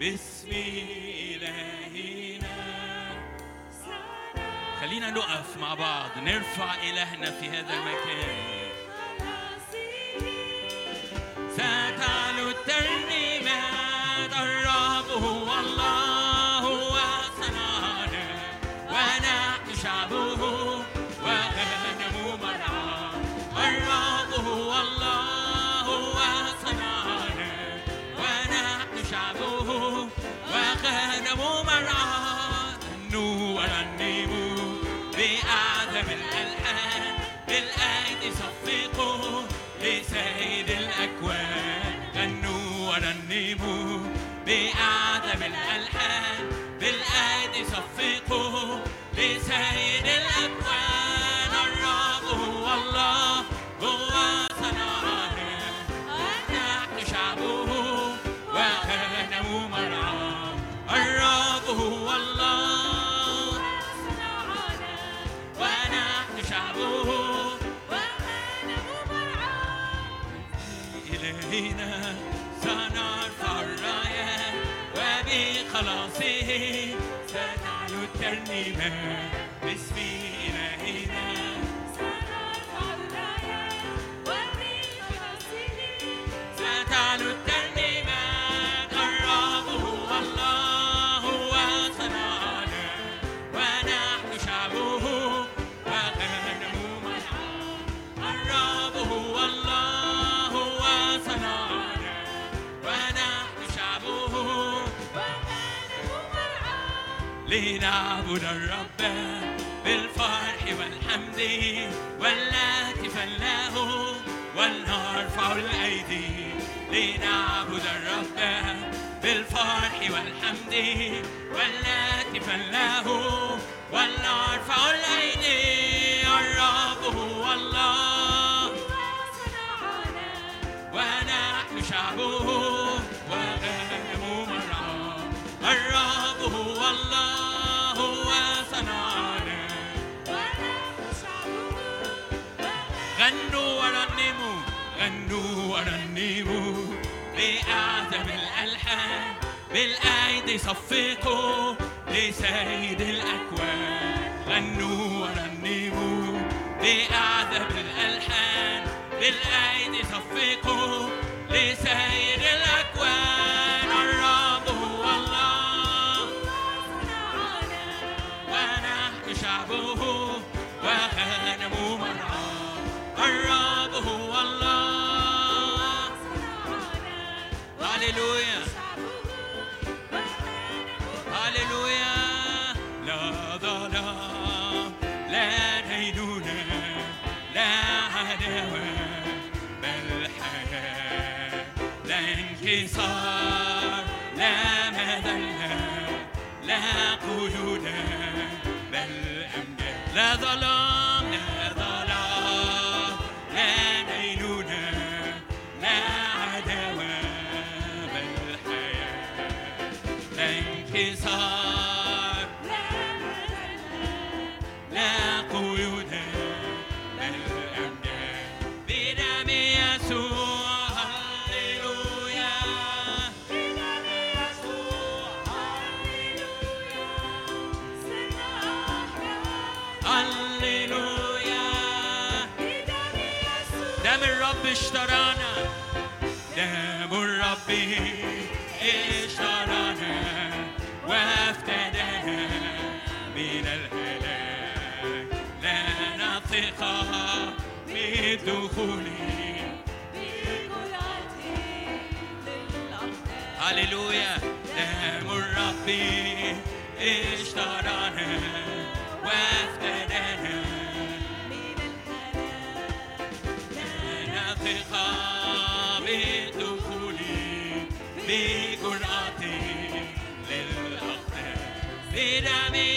باسم إلهنا خلينا نقف مع بعض نرفع إلهنا في هذا المكان. like when 하나님의 نعبد الرب بالفرح والحمد والهتف له ولنرفع الأيدي. لنعبد الرب بالفرح والحمد والهتف له ولنرفع الأيدي. الرب هو الله. ونحن شعبه. تجيبوا بأعذب الألحان بالأيدي صفقوا لسيد الأكوان. غنوا ورنموا بأعذب الألحان بالأيدي صفقوا لسيد الأكوان. الرب هو الله. ونحن شعبه وغنموا مرعاه الرب هللويا هللويا لا ظلام لا دينونة لا عداوة بل حياة لا انكسار بالدخول هللويا دم الرب اشترانا وافتدانا لنا ثقة بالدخول بجرأة للأقدام بدم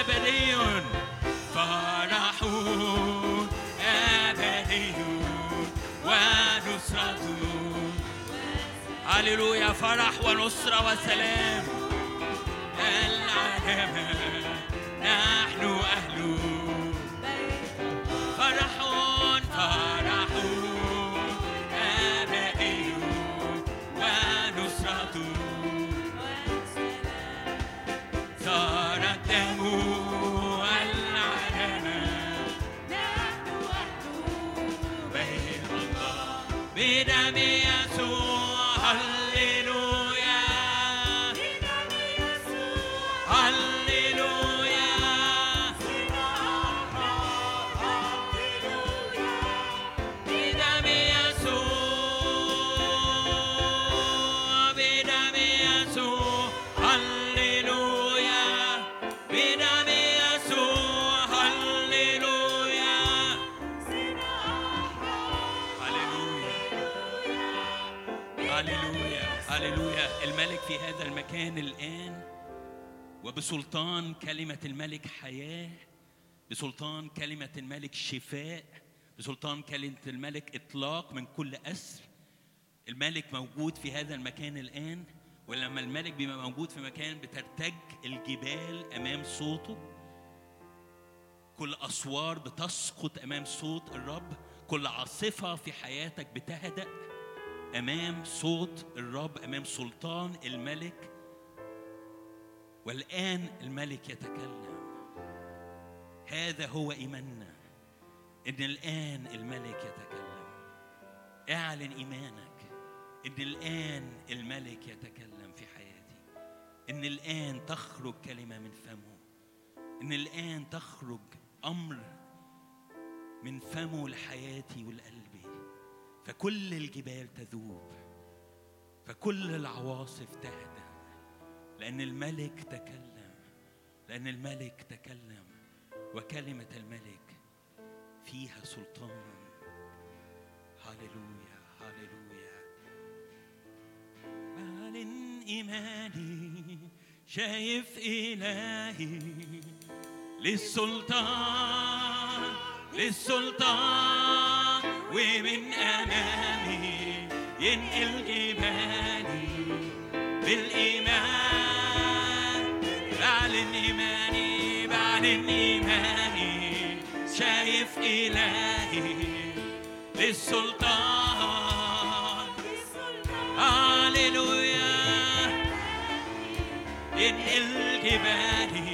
أبدي فرح أبدي ونصرة. هللويا. فرح ونصرة وسلام. العالم. نحن المكان الآن وبسلطان كلمة الملك حياة بسلطان كلمة الملك شفاء بسلطان كلمة الملك إطلاق من كل أسر. الملك موجود في هذا المكان الآن ولما الملك بيبقى موجود في مكان بترتج الجبال أمام صوته. كل أسوار بتسقط أمام صوت الرب. كل عاصفة في حياتك بتهدأ أمام صوت الرب أمام سلطان الملك. والآن الملك يتكلم. هذا هو إيماننا إن الآن الملك يتكلم. أعلن إيمانك إن الآن الملك يتكلم في حياتي. إن الآن تخرج كلمة من فمه. إن الآن تخرج أمر من فمه لحياتي ولقلبي فكل الجبال تذوب. فكل العواصف تهدأ. لأن الملك تكلم لأن الملك تكلم وكلمة الملك فيها سلطان. هللويا هللويا. بعلن إيماني شايف إلهي للسلطان للسلطان. ومن أمامي ينقل جبالي بالإيمان. بعلن إيماني بعلن إيماني شايف إلهي للسلطان. هللويا ينقل جبالي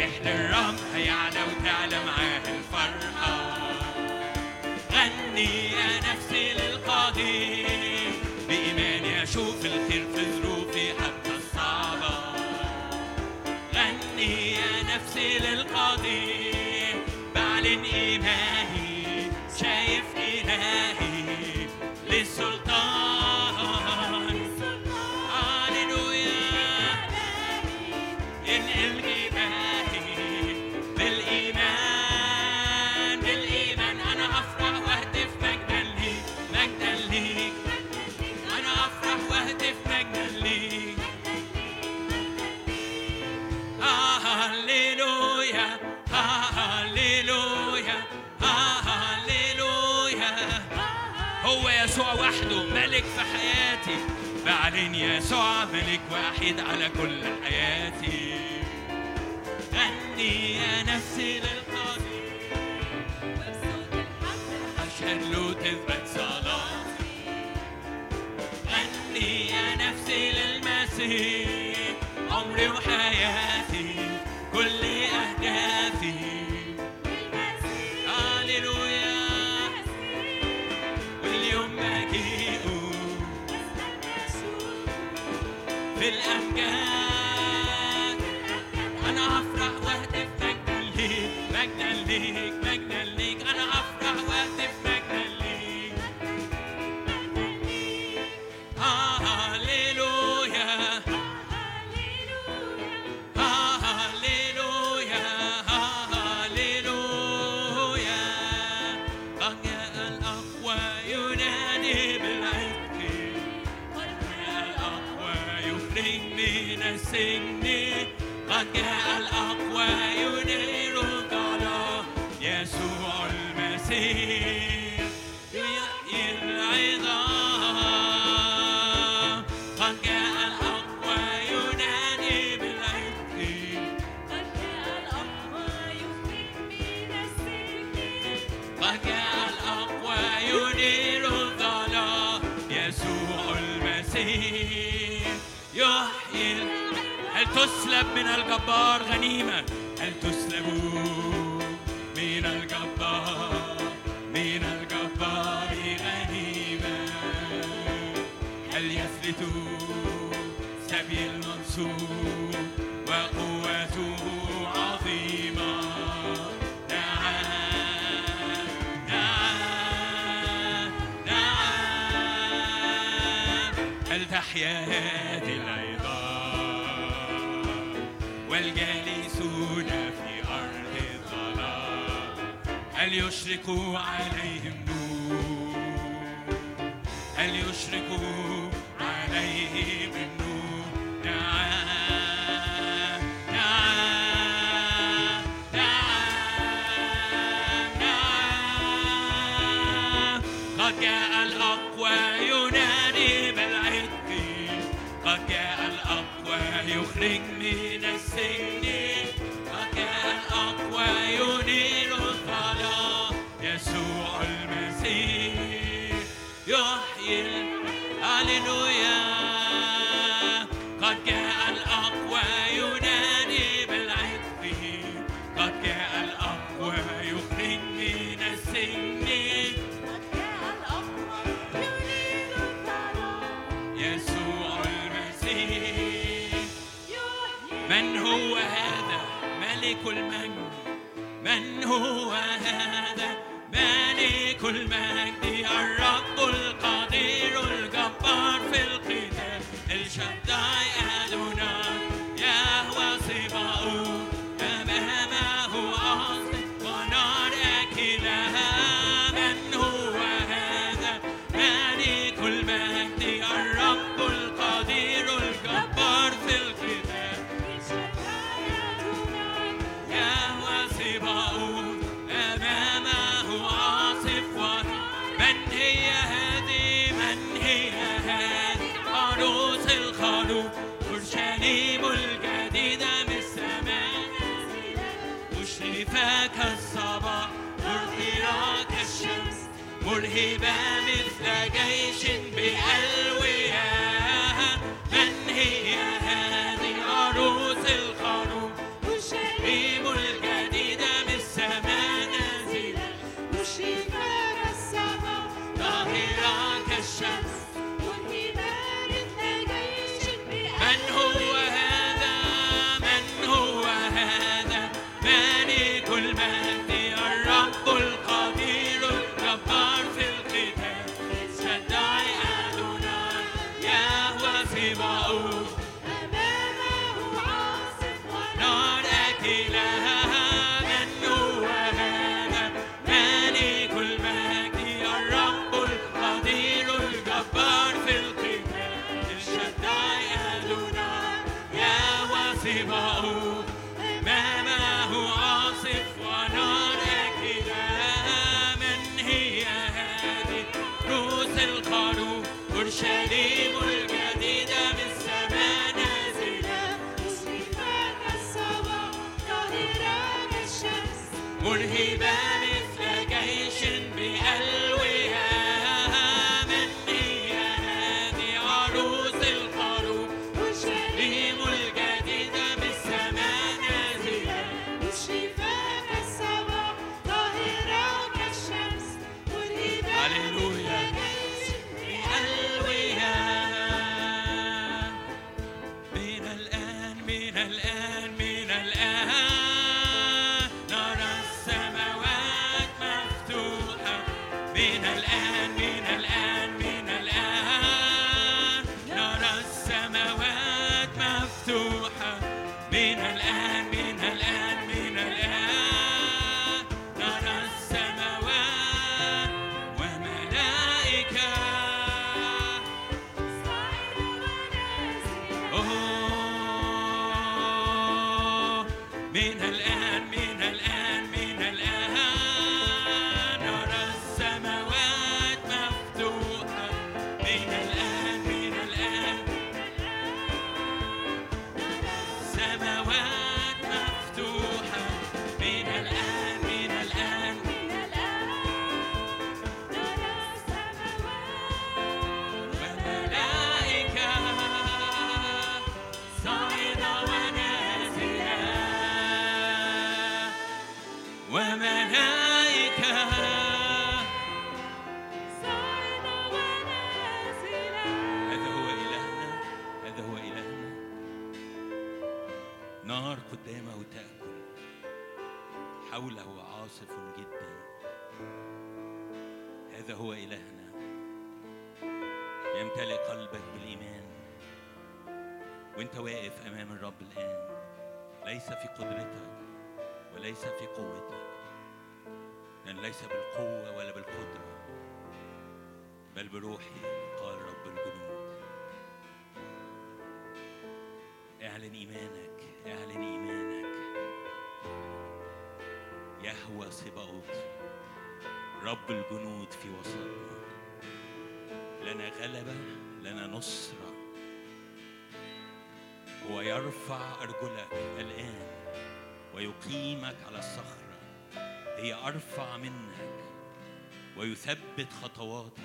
ريحة للرب هيعلى وتعلى معاه يسوع وحده ملك في حياتي. بعدين يسوع ملك واحد على كل حياتي. غني يا نفسي للقاضي أشهد له تثبت صلاتي. غني يا نفسي للمسيح. عمري وحياتي كل Nation. حوله عاصف جدا. هذا هو إلهنا. يمتلئ قلبك بالإيمان. وأنت واقف أمام الرب الآن. ليس في قدرتك وليس في قوتك. لأن ليس بالقوة ولا بالقدرة بل بروحي. رب الجنود في وسطنا. لنا غلبة لنا نصرة. هو يرفع أرجلك الآن ويقيمك على الصخرة. هي أرفع منك ويثبت خطواتك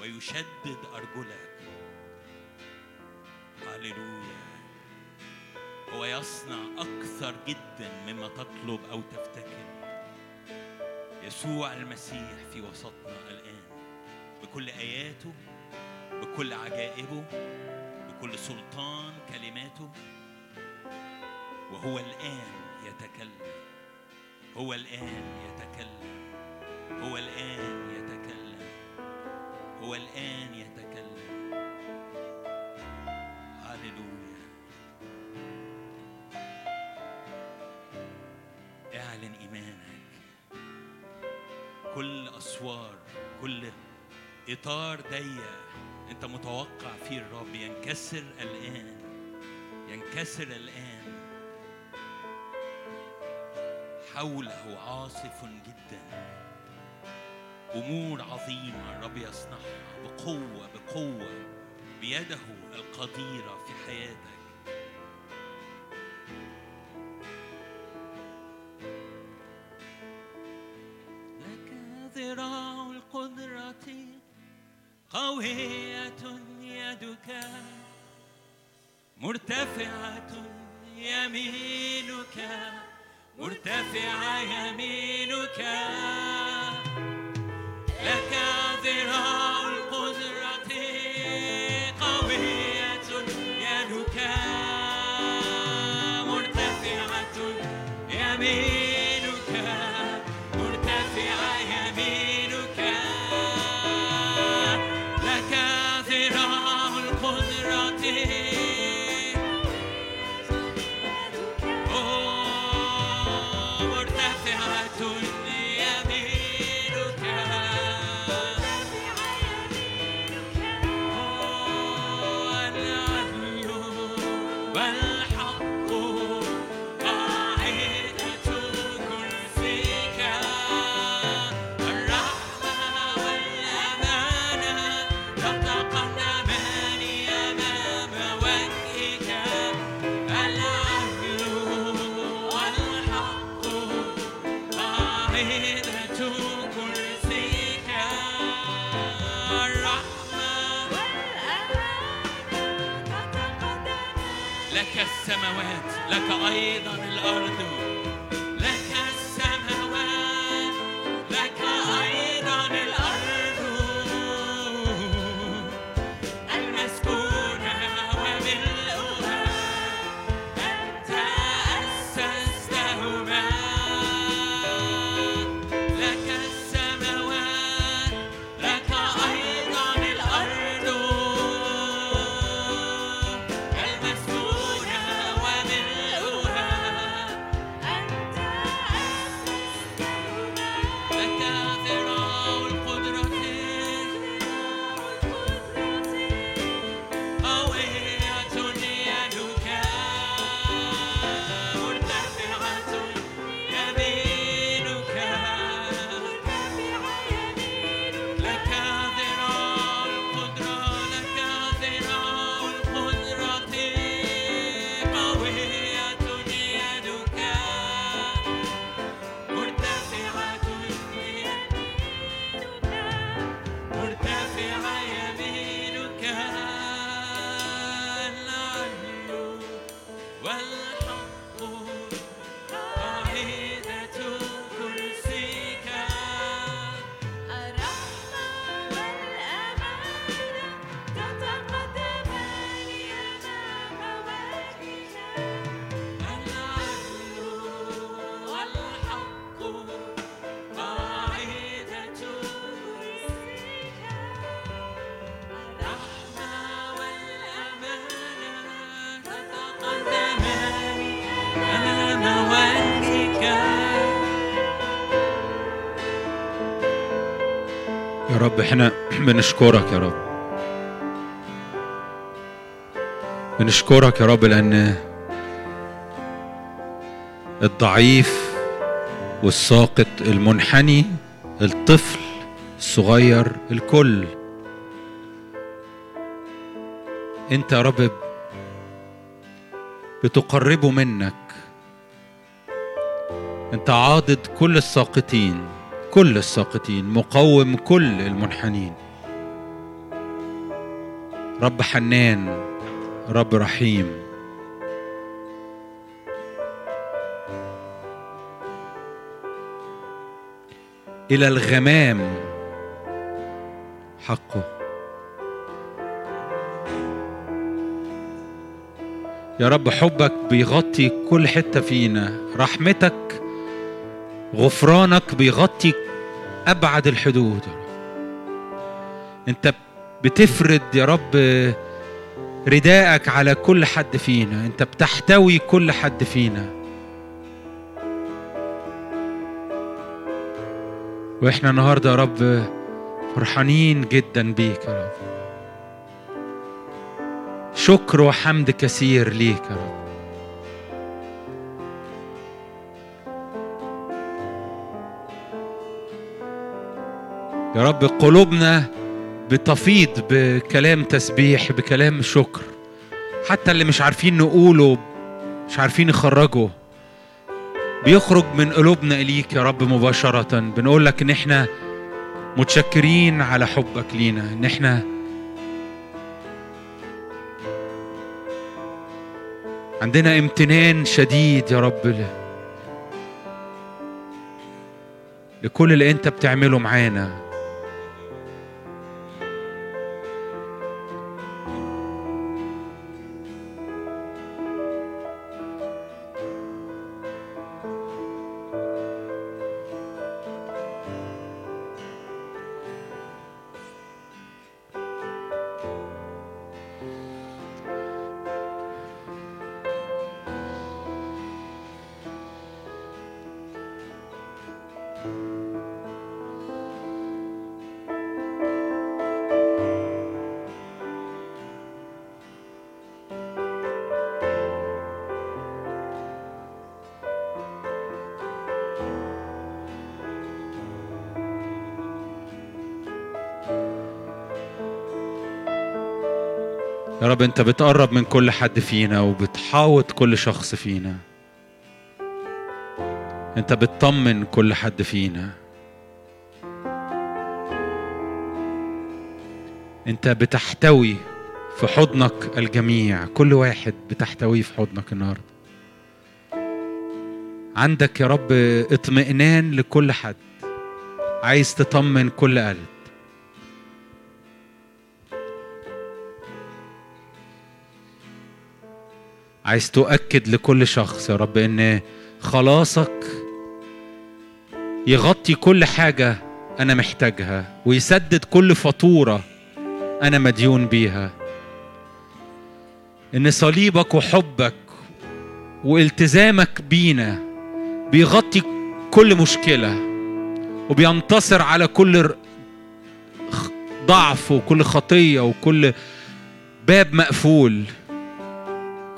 ويشدد أرجلك. هللويا. هو يصنع أكثر جدا مما تطلب أو تفتكر. يسوع المسيح في وسطنا الآن. بكل آياته بكل عجائبه بكل سلطان كلماته. وهو الآن يتكلم. هو الآن يتكلم. هو الآن يتكلم. هو الآن يتكلم. هللويا. اعلن إيمان. كل أسوار كل إطار ضيق. أنت متوقع فيه الرب. ينكسر الآن. ينكسر الآن. حوله عاصف جدا. أمور عظيمة الرب يصنعها. بقوة بقوة. بيده القديرة في حياتك. بنشكرك يا رب. بنشكرك يا رب لأن الضعيف والساقط المنحني الطفل الصغير الكل. أنت يا رب بتقربه منك. أنت عاضد كل الساقطين كل الساقطين مقوم كل المنحنين. رب حنان رب رحيم إلى الغمام حقه يا رب حبك بيغطي كل حتة فينا رحمتك غفرانك بيغطي أبعد الحدود. انت بتفرد يا رب رداءك على كل حد فينا. انت بتحتوي كل حد فينا. وإحنا النهارده يا رب فرحانين جدا بيك يا رب. شكر وحمد كثير ليك يا رب. يا رب قلوبنا بتفيض بكلام تسبيح بكلام شكر. حتى اللي مش عارفين نقوله مش عارفين نخرجه بيخرج من قلوبنا إليك يا رب مباشرة. بنقول لك إن إحنا متشكرين على حبك لينا إن إحنا عندنا امتنان شديد يا رب ل- لكل اللي أنت بتعمله معانا. رب انت بتقرب من كل حد فينا وبتحاوط كل شخص فينا. انت بتطمن كل حد فينا. انت بتحتوي في حضنك الجميع. كل واحد بتحتويه في حضنك النهارده. عندك يا رب اطمئنان لكل حد. عايز تطمن كل قلب. عايز تؤكد لكل شخص يا رب إن خلاصك يغطي كل حاجة أنا محتاجها ويسدد كل فاتورة أنا مديون بيها. إن صليبك وحبك والتزامك بينا بيغطي كل مشكلة وبينتصر على كل ضعف وكل خطية وكل باب مقفول.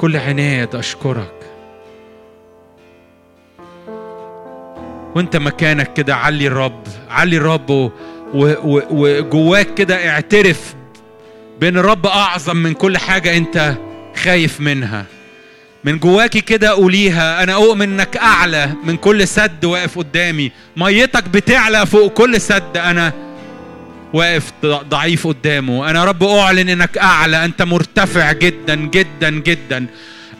كل عناد أشكرك. وانت مكانك كده علي الرب. علي الرب وجواك كده اعترف بأن الرب أعظم من كل حاجة أنت خايف منها. من جواكي كده قوليها أنا أؤمن إنك أعلى من كل سد واقف قدامي. ميتك بتعلى فوق كل سد. أنا واقف ضعيف قدامه. أنا رب أعلن إنك أعلى. أنت مرتفع جدا جدا جدا.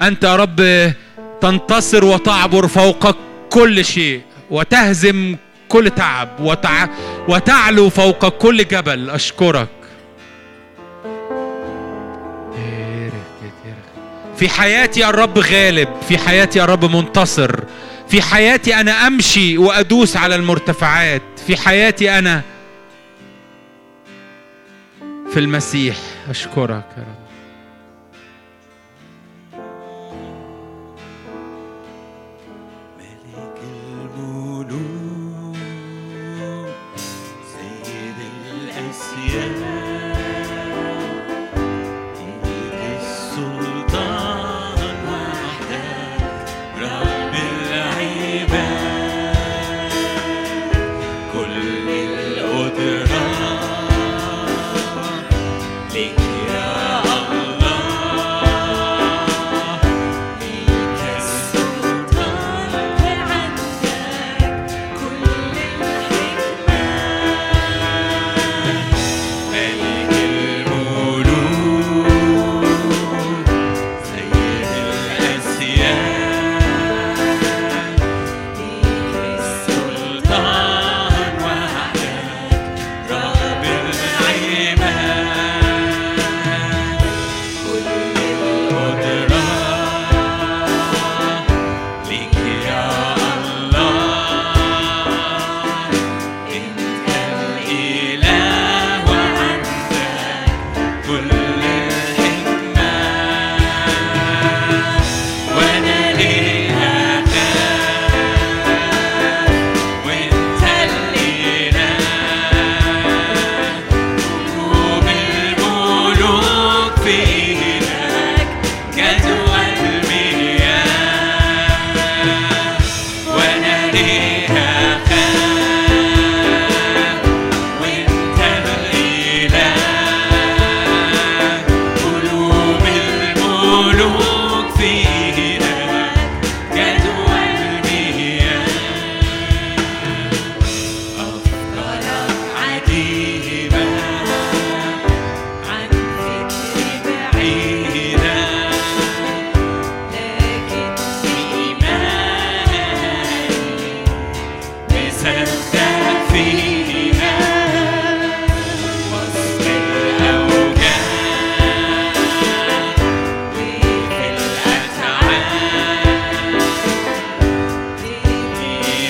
أنت يا رب تنتصر وتعبر فوق كل شيء وتهزم كل تعب وتع... وتعلو فوق كل جبل. أشكرك. في حياتي يا الرب غالب. في حياتي يا رب منتصر. في حياتي أنا أمشي وأدوس على المرتفعات. في حياتي أنا في المسيح. أشكرك يا رب.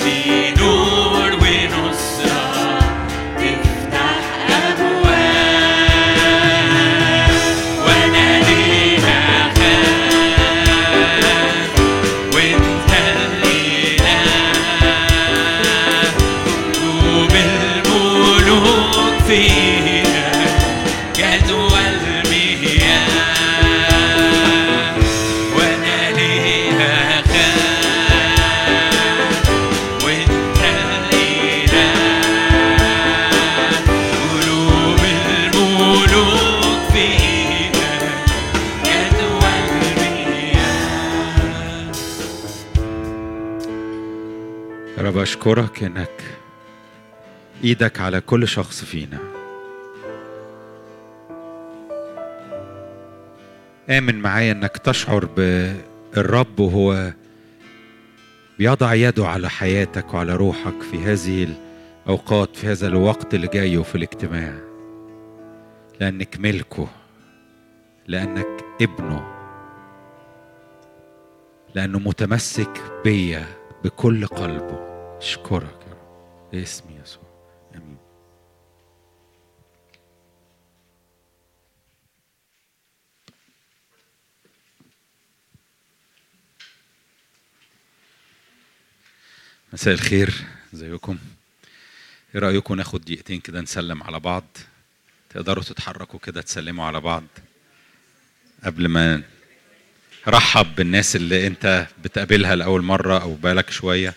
Dee إيدك على كل شخص فينا. آمن معايا إنك تشعر بالرب وهو بيضع يده على حياتك وعلى روحك في هذه الأوقات في هذا الوقت اللي جاي وفي الاجتماع. لأنك ملكه لأنك ابنه لأنه متمسك بيا بكل قلبه. أشكرك يا رب. باسم يسوع. مساء الخير ازيكم؟ إيه رأيكم ناخد دقيقتين كده نسلم على بعض؟ تقدروا تتحركوا كده تسلموا على بعض قبل ما رحب بالناس اللي انت بتقابلها لأول مرة أو بالك شوية؟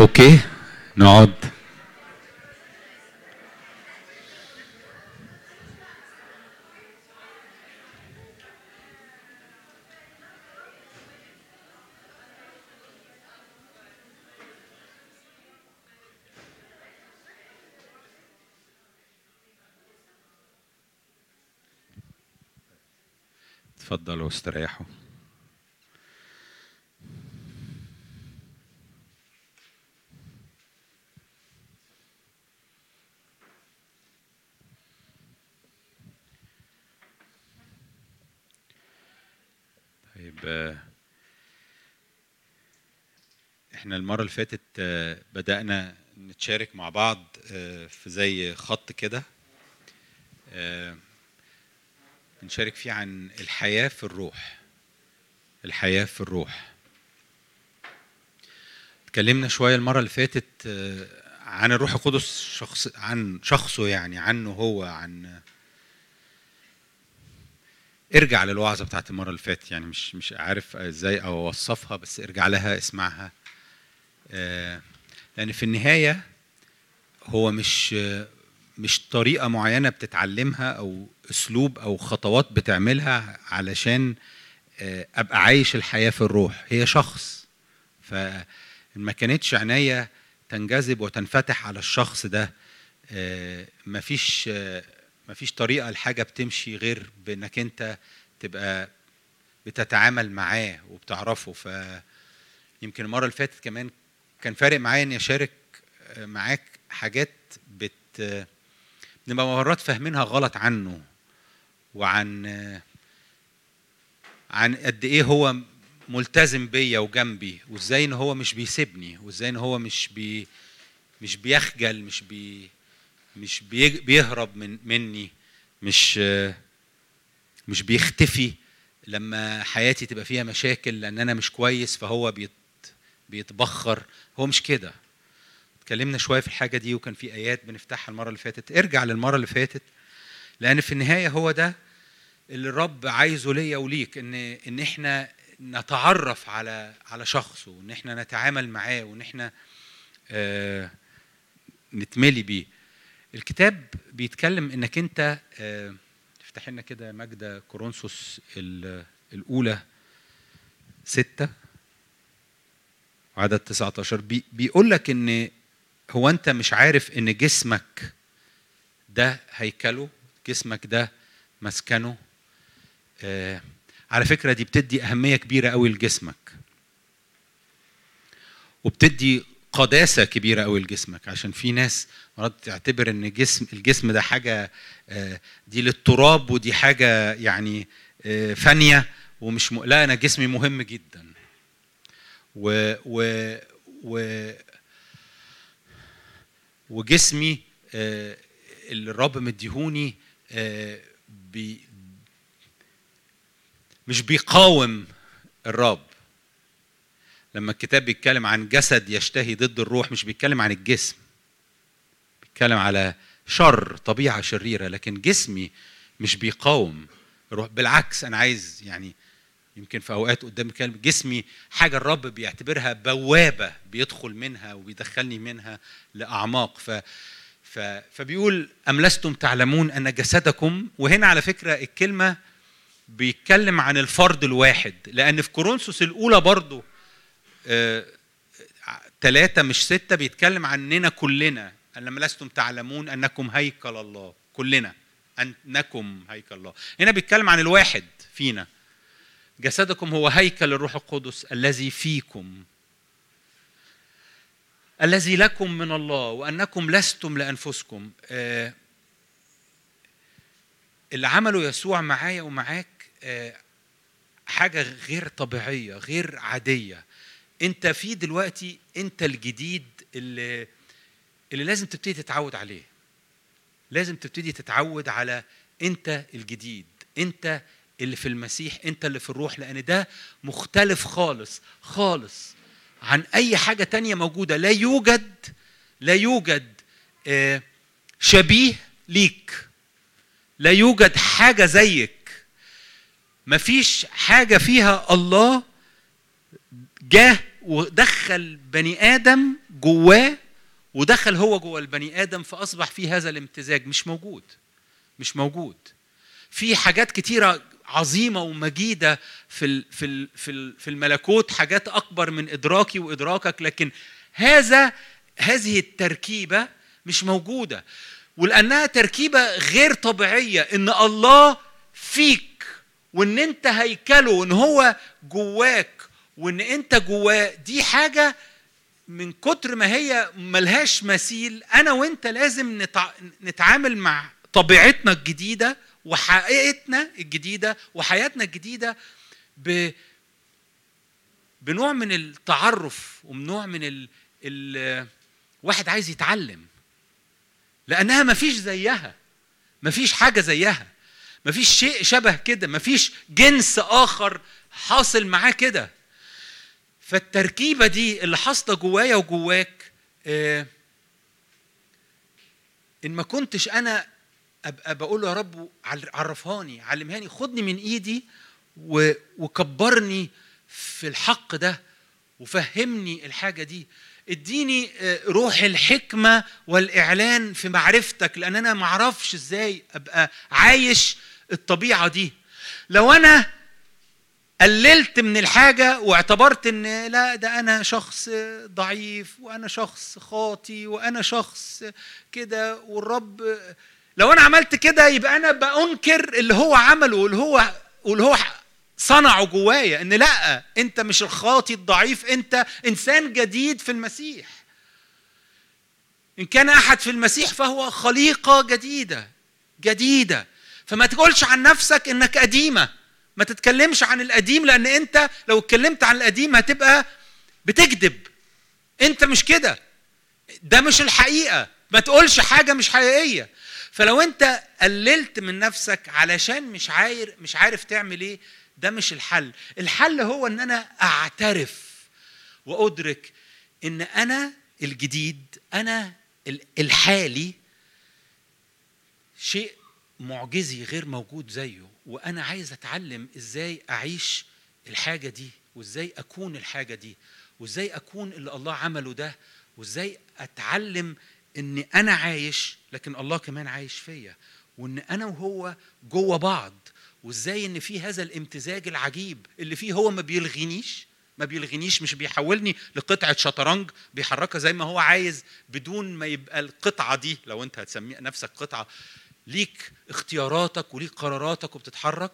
أوكي نقعد اتفضلوا استريحوا طيب آه، المرة اللي فاتت آه، بدأنا نتشارك مع بعض آه، في زي خط كده آه، بنشارك فيه عن الحياة في الروح الحياة في الروح. اتكلمنا شوية المرة اللي فاتت عن الروح القدس شخص عن شخصه يعني عنه هو عن ارجع للوعظة بتاعت المرة اللي فاتت يعني مش مش عارف إزاي أوصفها بس ارجع لها اسمعها. آه، لأن في النهاية هو مش مش طريقة معينة بتتعلمها أو أسلوب أو خطوات بتعملها علشان آه، أبقى عايش الحياة في الروح. هي شخص. فما كانتش عناية تنجذب وتنفتح على الشخص ده آه، مفيش آه، مفيش طريقة الحاجة بتمشي غير بإنك أنت تبقى بتتعامل معاه وبتعرفه. ف يمكن المرة اللي فاتت كمان كان فارق معايا إني أشارك آه، معاك حاجات بت بنبقى مرات فاهمينها غلط عنه وعن آه، عن قد إيه هو ملتزم بيا وجنبي وإزاي إن هو مش بيسيبني وإزاي إن هو مش بي مش بيخجل مش بي مش بي بيهرب من مني مش آه، مش بيختفي لما حياتي تبقى فيها مشاكل لأن أنا مش كويس فهو بيت بيتبخر. هو مش كده. اتكلمنا شوية في الحاجة دي وكان في آيات بنفتحها المرة اللي فاتت. ارجع للمرة اللي فاتت لأن في النهاية هو ده اللي الرب عايزه ليا وليك إن إن إحنا نتعرف على على شخصه وإن إحنا نتعامل معاه وإن إحنا آه نتملي بيه. الكتاب بيتكلم إنك أنت آه افتح لنا كده ماجدة كورنثوس ال- الأولى ستة. وعدد 19 بي بيقول لك إن هو أنت مش عارف إن جسمك ده هيكله جسمك ده مسكنه. آه على فكرة دي بتدي أهمية كبيرة قوي لجسمك. وبتدي قداسة كبيرة قوي لجسمك عشان في ناس مرات تعتبر إن جسم الجسم ده حاجة آه، دي للتراب ودي حاجة يعني آه، فانية ومش. لا أنا جسمي مهم جدا. و و و وجسمي آه، اللي الرب مديهوني آه، بي مش بيقاوم الرب. لما الكتاب بيتكلم عن جسد يشتهي ضد الروح مش بيتكلم عن الجسم. بيتكلم على شر طبيعة شريرة لكن جسمي مش بيقاوم الروح. بالعكس أنا عايز يعني يمكن في أوقات قدام كلمة جسمي حاجة الرب بيعتبرها بوابة بيدخل منها وبيدخلني منها لأعماق. ف فبيقول أم لستم تعلمون أن جسدكم وهنا على فكرة الكلمة بيتكلم عن الفرد الواحد لأن في كورنثوس الأولى برضو ثلاثة مش ستة بيتكلم عننا كلنا. أن لم لستم تعلمون أنكم هيكل الله كلنا أنكم هيكل الله. هنا بيتكلم عن الواحد فينا. جسدكم هو هيكل الروح القدس الذي فيكم الذي لكم من الله وأنكم لستم لأنفسكم. آه، اللي عمله يسوع معايا ومعاك آه، حاجة غير طبيعية غير عادية. أنت في دلوقتي أنت الجديد اللي اللي لازم تبتدي تتعود عليه. لازم تبتدي تتعود على أنت الجديد. أنت اللي في المسيح انت اللي في الروح لأن ده مختلف خالص خالص عن أي حاجة تانية موجودة. لا يوجد لا يوجد آه، شبيه ليك. لا يوجد حاجة زيك. مفيش حاجة فيها الله جاه ودخل بني آدم جواه ودخل هو جوه البني آدم فأصبح في هذا الامتزاج. مش موجود مش موجود. في حاجات كتيرة عظيمة ومجيدة في في في في الملكوت حاجات أكبر من إدراكي وإدراكك لكن هذا هذه التركيبة مش موجودة. ولأنها تركيبة غير طبيعية إن الله فيك وإن أنت هيكله وإن هو جواك وإن أنت جواه. دي حاجة من كتر ما هي ملهاش مثيل. أنا وأنت لازم نتع... نتعامل مع طبيعتنا الجديدة وحقيقتنا الجديدة وحياتنا الجديدة ب... بنوع من التعرف وبنوع من ال... ال... واحد عايز يتعلم. لأنها مفيش زيها. مفيش حاجة زيها. مفيش شيء شبه كده. مفيش جنس آخر حاصل معاه كده. فالتركيبة دي اللي حاصلة جوايا وجواك آه، إن ما كنتش أنا أبقى بقول له يا رب عرفهاني علمهاني خدني من إيدي وكبرني في الحق ده وفهمني الحاجة دي. اديني آه، روح الحكمة والإعلان في معرفتك لأن أنا ما أعرفش إزاي أبقى عايش الطبيعة دي. لو أنا قللت من الحاجة واعتبرت إن لا ده أنا شخص ضعيف وأنا شخص خاطي وأنا شخص كده والرب لو أنا عملت كده يبقى أنا بأنكر اللي هو عمله واللي هو واللي هو صنعه جوايا إن لأ أنت مش الخاطي الضعيف أنت إنسان جديد في المسيح. إن كان أحد في المسيح فهو خليقة جديدة جديدة. فما تقولش عن نفسك إنك قديمة. ما تتكلمش عن القديم لأن أنت لو اتكلمت عن القديم هتبقى بتكذب. أنت مش كده. ده مش الحقيقة. ما تقولش حاجة مش حقيقية. فلو انت قللت من نفسك علشان مش عارف مش عارف تعمل إيه ده مش الحل. الحل هو ان أنا اعترف وأدرك ان أنا الجديد أنا ال- الحالي شيء معجزي غير موجود زيه وأنا عايز أتعلم إزاي أعيش الحاجة دي وإزاي أكون الحاجة دي وإزاي أكون اللي الله عمله ده وإزاي أتعلم ان أنا عايش لكن الله كمان عايش فيا وإن أنا وهو جوه بعض وإزاي إن في هذا الامتزاج العجيب اللي فيه هو ما بيلغينيش ما بيلغينيش مش بيحولني لقطعة شطرنج بيحركها زي ما هو عايز بدون ما يبقى القطعة دي لو أنت هتسمي نفسك قطعة ليك اختياراتك وليك قراراتك وبتتحرك.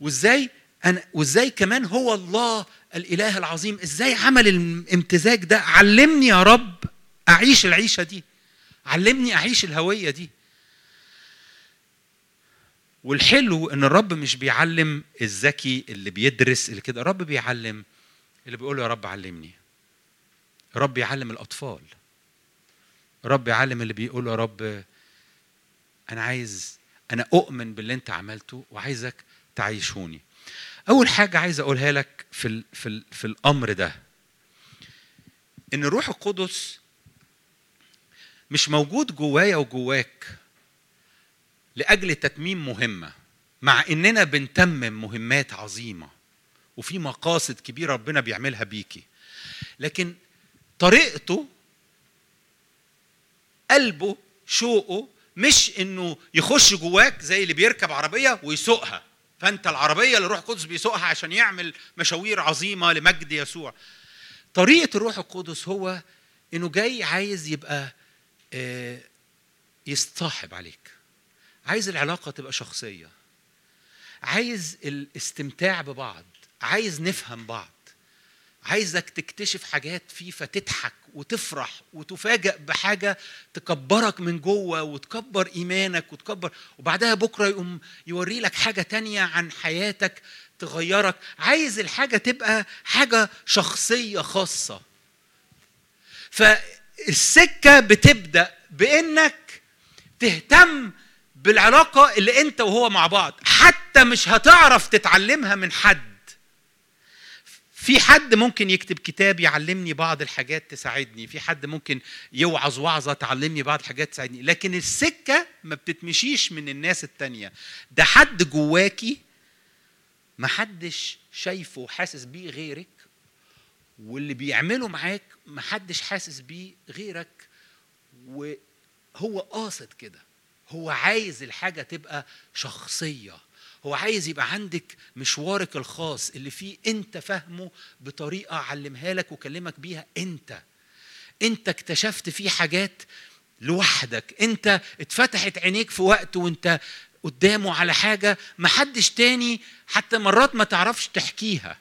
وإزاي أنا وإزاي كمان هو الله الإله العظيم إزاي عمل الامتزاج ده؟ علمني يا رب أعيش العيشة دي. علمني أعيش الهوية دي. والحلو إن الرب مش بيعلم الذكي اللي بيدرس اللي كده الرب بيعلم اللي بيقول يا رب علمني. الرب يعلم الأطفال. الرب يعلم اللي بيقول يا رب أنا عايز أنا أؤمن باللي أنت عملته وعايزك تعيشوني. أول حاجة عايز أقولها لك في في في الأمر ده. إن الروح القدس مش موجود جوايا وجواك لأجل تتميم مهمة مع إننا بنتمم مهمات عظيمة وفي مقاصد كبيرة ربنا بيعملها بيكي. لكن طريقته قلبه شوقه مش إنه يخش جواك زي اللي بيركب عربية ويسوقها. فأنت العربية اللي الروح القدس بيسوقها عشان يعمل مشاوير عظيمة لمجد يسوع. طريقة الروح القدس هو إنه جاي عايز يبقى يصطاحب عليك. عايز العلاقة تبقى شخصية. عايز الاستمتاع ببعض. عايز نفهم بعض. عايزك تكتشف حاجات فيه فتضحك وتفرح وتفاجأ بحاجة تكبرك من جوه وتكبر إيمانك وتكبر. وبعدها بكرة يقوم يوري لك حاجة تانية عن حياتك تغيرك. عايز الحاجة تبقى حاجة شخصية خاصة. فالسكة بتبدأ بإنك تهتم بالعلاقة اللي أنت وهو مع بعض حتى مش هتعرف تتعلمها من حد. في حد ممكن يكتب كتاب يعلمني بعض الحاجات تساعدني في حد ممكن يوعظ وعظة تعلمني بعض الحاجات تساعدني لكن السكة ما بتتمشيش من الناس التانية. ده حد جواكي ما حدش شايفه وحاسس بيه غيرك. واللي بيعمله معاك ما حدش حاسس بيه غيرك وهو قاصد كده. هو عايز الحاجة تبقى شخصية. هو عايز يبقى عندك مشوارك الخاص اللي فيه انت فاهمه بطريقة علمها لك وكلمك بيها انت. انت اكتشفت فيه حاجات لوحدك. انت اتفتحت عينيك في وقت وانت قدامه على حاجة محدش تاني حتى مرات ما تعرفش تحكيها.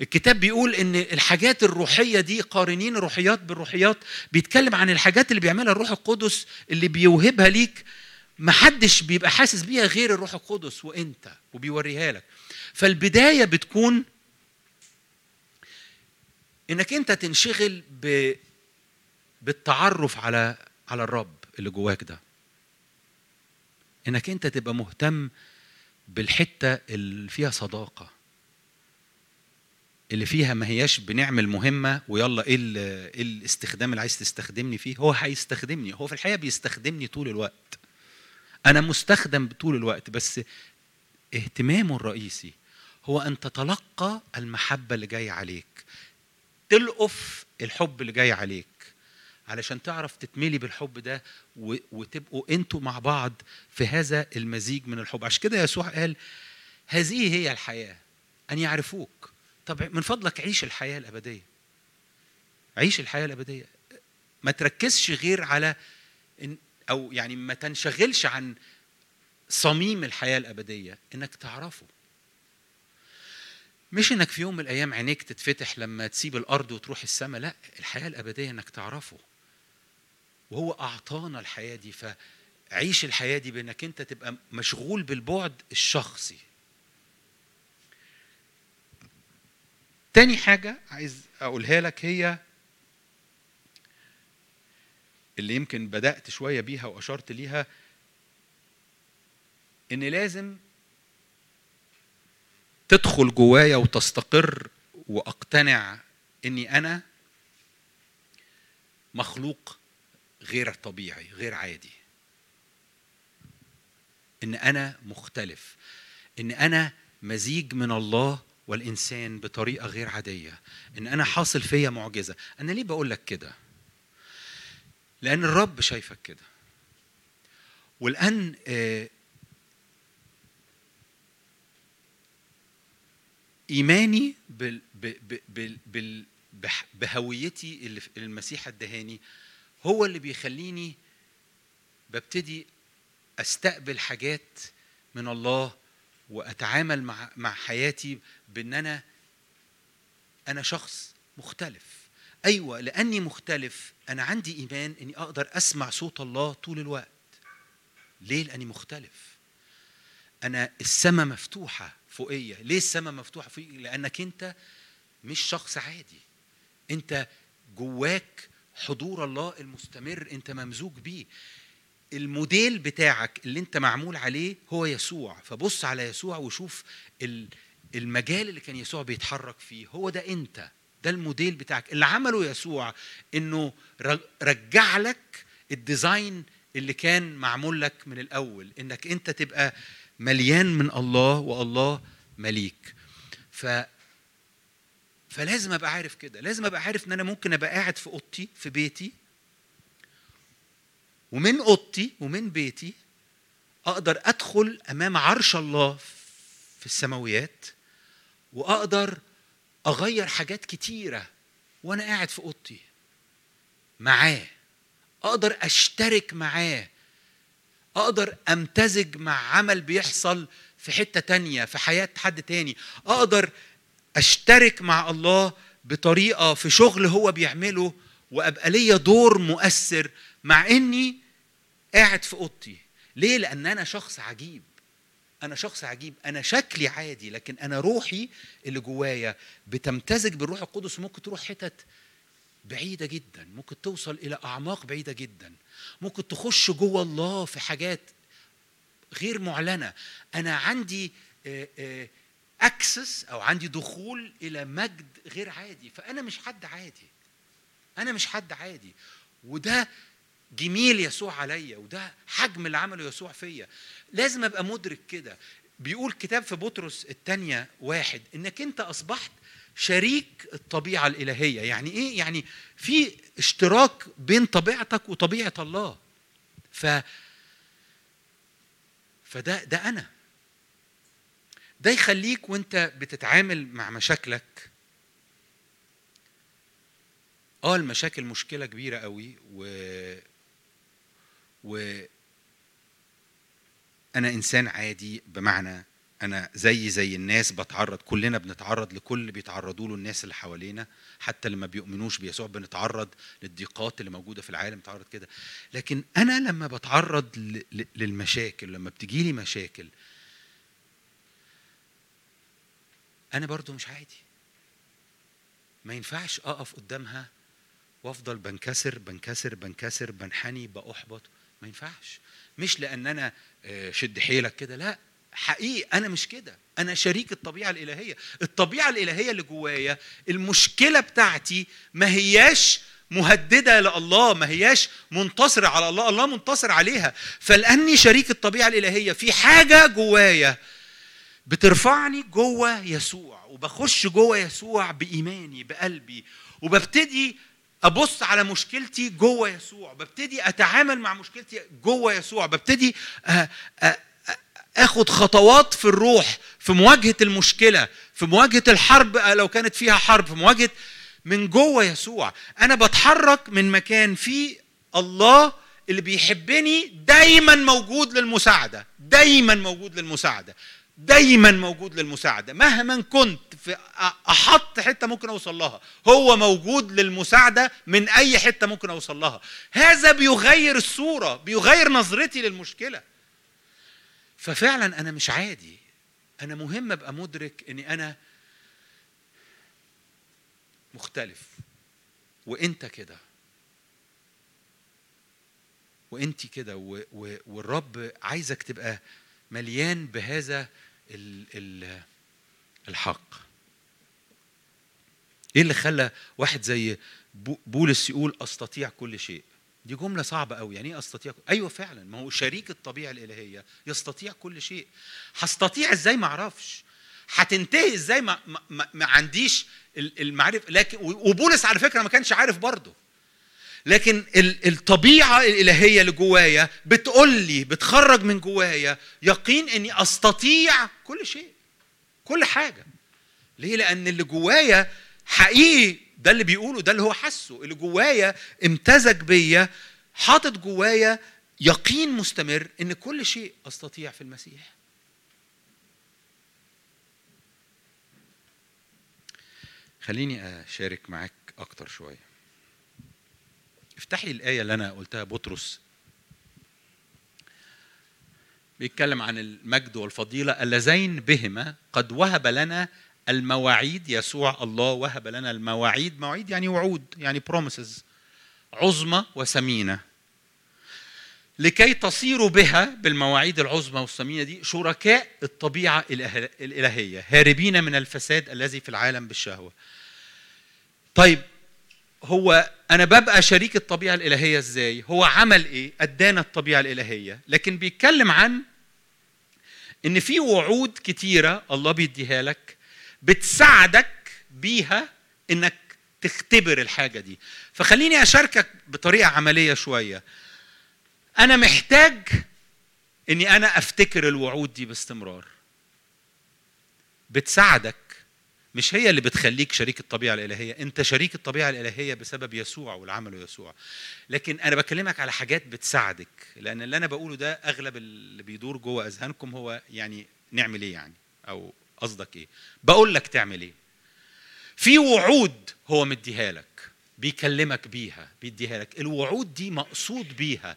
الكتاب بيقول إن الحاجات الروحية دي قارنين الروحيات بالروحيات بيتكلم عن الحاجات اللي بيعملها الروح القدس اللي بيوهبها ليك. محدش بيبقى حاسس بيها غير الروح القدس وإنت وبيوريها لك. فالبداية بتكون إنك إنت تنشغل ب بالتعرف على على الرب اللي جواك ده. إنك إنت تبقى مهتم بالحتة اللي فيها صداقة. اللي فيها ما هياش بنعمل مهمه ويلا إيه ال- إيه الاستخدام اللي عايز تستخدمني فيه؟ هو هيستخدمني هو في الحقيقة بيستخدمني طول الوقت. أنا مستخدم طول الوقت بس اهتمامه الرئيسي هو أن تتلقى المحبة اللي جاية عليك. تلقف الحب اللي جاي عليك علشان تعرف تتملي بالحب ده وتبقوا أنتوا مع بعض في هذا المزيج من الحب. عشان كده يسوع قال هذه هي الحياة أن يعرفوك. طب من فضلك عيش الحياة الأبدية. عيش الحياة الأبدية. ما تركزش غير على أو يعني ما تنشغلش عن صميم الحياة الأبدية إنك تعرفه. مش إنك في يوم من الأيام عينيك تتفتح لما تسيب الأرض وتروح السماء لا الحياة الأبدية إنك تعرفه. وهو أعطانا الحياة دي فعيش الحياة دي بإنك أنت تبقى مشغول بالبعد الشخصي. تاني حاجة عايز أقولها لك هي اللي يمكن بدأت شوية بيها وأشرت ليها إن لازم تدخل جوايا وتستقر وأقتنع إني أنا مخلوق غير طبيعي غير عادي. إن أنا مختلف. إن أنا مزيج من الله والإنسان بطريقة غير عادية. إن أنا حاصل فيا معجزة. أنا ليه بقول لك كده؟ لأن الرب شايفك كده. والآن آه، إيماني بال بال بال بهويتي اللي المسيح ادهاني هو اللي بيخليني ببتدي أستقبل حاجات من الله وأتعامل مع مع حياتي بإن أنا أنا شخص مختلف. أيوه لأني مختلف أنا عندي إيمان إني أقدر أسمع صوت الله طول الوقت. ليه؟ لأني مختلف. أنا السماء مفتوحة فوقية. ليه السماء مفتوحة فوقية؟ لأنك أنت مش شخص عادي. أنت جواك حضور الله المستمر أنت ممزوج بيه. الموديل بتاعك اللي انت معمول عليه هو يسوع. فبص على يسوع وشوف ال- المجال اللي كان يسوع بيتحرك فيه. هو ده انت. ده الموديل بتاعك. اللي عمله يسوع انه رجع لك ال design اللي كان معمول لك من الأول. انك انت تبقى مليان من الله والله ماليك. ف فلازم أبقى عارف كده. لازم أبقى عارف إن أنا ممكن أبقى قاعد في أوضتي في بيتي ومن أوضتي ومن بيتي أقدر أدخل أمام عرش الله في السماويات وأقدر أغير حاجات كتيرة وأنا قاعد في أوضتي معاه. أقدر أشترك معاه. أقدر أمتزج مع عمل بيحصل في حتة تانية في حياة حد تاني. أقدر أشترك مع الله بطريقة في شغل هو بيعمله وأبقى ليا دور مؤثر مع إني قاعد في أوضتي. ليه؟ لأن أنا شخص عجيب. أنا شخص عجيب. أنا شكلي عادي لكن أنا روحي اللي جوايا بتمتزج بالروح القدس. ممكن تروح حتت بعيدة جدا. ممكن توصل إلى أعماق بعيدة جدا. ممكن تخش جوه الله في حاجات غير معلنة. أنا عندي أكسس أو عندي دخول إلى مجد غير عادي. فأنا مش حد عادي. أنا مش حد عادي. وده جميل يسوع عليا وده حجم اللي عمله يسوع فيا. لازم أبقى مدرك كده. بيقول كتاب في بطرس الثانية واحد إنك أنت أصبحت شريك الطبيعة الإلهية. يعني إيه؟ يعني في اشتراك بين طبيعتك وطبيعة الله. ف فده ده أنا. ده يخليك وأنت بتتعامل مع مشاكلك. آه المشاكل مشكلة كبيرة قوي و و أنا إنسان عادي بمعنى أنا زي زي الناس بتعرض كلنا بنتعرض لكل اللي بيتعرضوا له الناس اللي حوالينا حتى اللي ما بيؤمنوش بيسوع بنتعرض للضيقات اللي موجودة في العالم بتعرض كده. لكن أنا لما بتعرض للمشاكل لما بتجي لي مشاكل أنا برضو مش عادي. ما ينفعش أقف قدامها وأفضل بنكسر بنكسر بنكسر بنحني بأحبط. ما ينفعش. مش لأن أنا آه، شد حيلك كده لا حقيقي أنا مش كده. أنا شريك الطبيعة الإلهية. الطبيعة الإلهية اللي جوايا المشكلة بتاعتي ما هياش مهددة لله ما هياش منتصرة على الله. الله منتصر عليها. فلأني شريك الطبيعة الإلهية في حاجة جوايا بترفعني جوه يسوع وبخش جوه يسوع بإيماني بقلبي وببتدي أبص على مشكلتي جوه يسوع ببتدي أتعامل مع مشكلتي جوه يسوع ببتدي أ- أ- أ- آخد خطوات في الروح في مواجهة المشكلة في مواجهة الحرب لو كانت فيها حرب في مواجهة من جوه يسوع. أنا بتحرك من مكان فيه الله اللي بيحبني دايما موجود للمساعدة دايما موجود للمساعدة. دايما موجود للمساعدة. مهما كنت في أحط حتة ممكن أوصل لها. هو موجود للمساعدة من أي حتة ممكن أوصل لها. هذا بيغير الصورة بيغير نظرتي للمشكلة. ففعلا أنا مش عادي. أنا مهم أبقى مدرك إني أنا مختلف. وإنت كده. وانت كده. والرب عايزك تبقى مليان بهذا ال ال الحق. إيه اللي خلى واحد زي بو- بولس يقول أستطيع كل شيء؟ دي جملة صعبة قوي يعني إيه أستطيع أيوه فعلا. ما هو شريك الطبيعة الإلهية يستطيع كل شيء. هستطيع إزاي؟ ما أعرفش. هتنتهي إزاي؟ ما, ما, ما, عنديش ال- المعرفة. لكن وبولس على فكرة ما كانش عارف برضه. لكن ال- الطبيعة الإلهية اللي جوايا بتقول لي بتخرج من جوايا يقين إني أستطيع كل شيء كل حاجة. ليه؟ لأن اللي جوايا حقيقي ده اللي بيقوله ده اللي هو حسه اللي جوايا امتزج بيا حاطط جوايا يقين مستمر إن كل شيء أستطيع في المسيح. خليني أشارك معاك أكتر شوية. افتحي الآية اللي أنا قلتها بطرس. بيتكلم عن المجد والفضيلة. اللذين بهما قد وهب لنا المواعيد يسوع الله وهب لنا المواعيد. مواعيد يعني وعود يعني promises. عظمى وثمينة. لكي تصيروا بها بالمواعيد العظمى والثمينة دي شركاء الطبيعة الإله- الإلهية هاربين من الفساد الذي في العالم بالشهوة. طيب هو أنا ببقى شريك الطبيعة الإلهية إزاي؟ هو عمل إيه؟ أدانا الطبيعة الإلهية. لكن بيتكلم عن إن في وعود كتيرة الله بيديها لك بتساعدك بيها إنك تختبر الحاجة دي. فخليني أشاركك بطريقة عملية شوية. أنا محتاج إني أنا أفتكر الوعود دي باستمرار. بتساعدك مش هي اللي بتخليك شريك الطبيعة الإلهية أنت شريك الطبيعة الإلهية بسبب يسوع والعمل يسوع. لكن أنا بكلمك على حاجات بتساعدك لأن اللي أنا بقوله ده أغلب اللي بيدور جوه أذهانكم هو يعني نعمل إيه يعني؟ أو قصدك إيه؟ بقول لك تعمل إيه؟ في وعود هو مديها لك بيكلمك بيها بيديها لك. الوعود دي مقصود بيها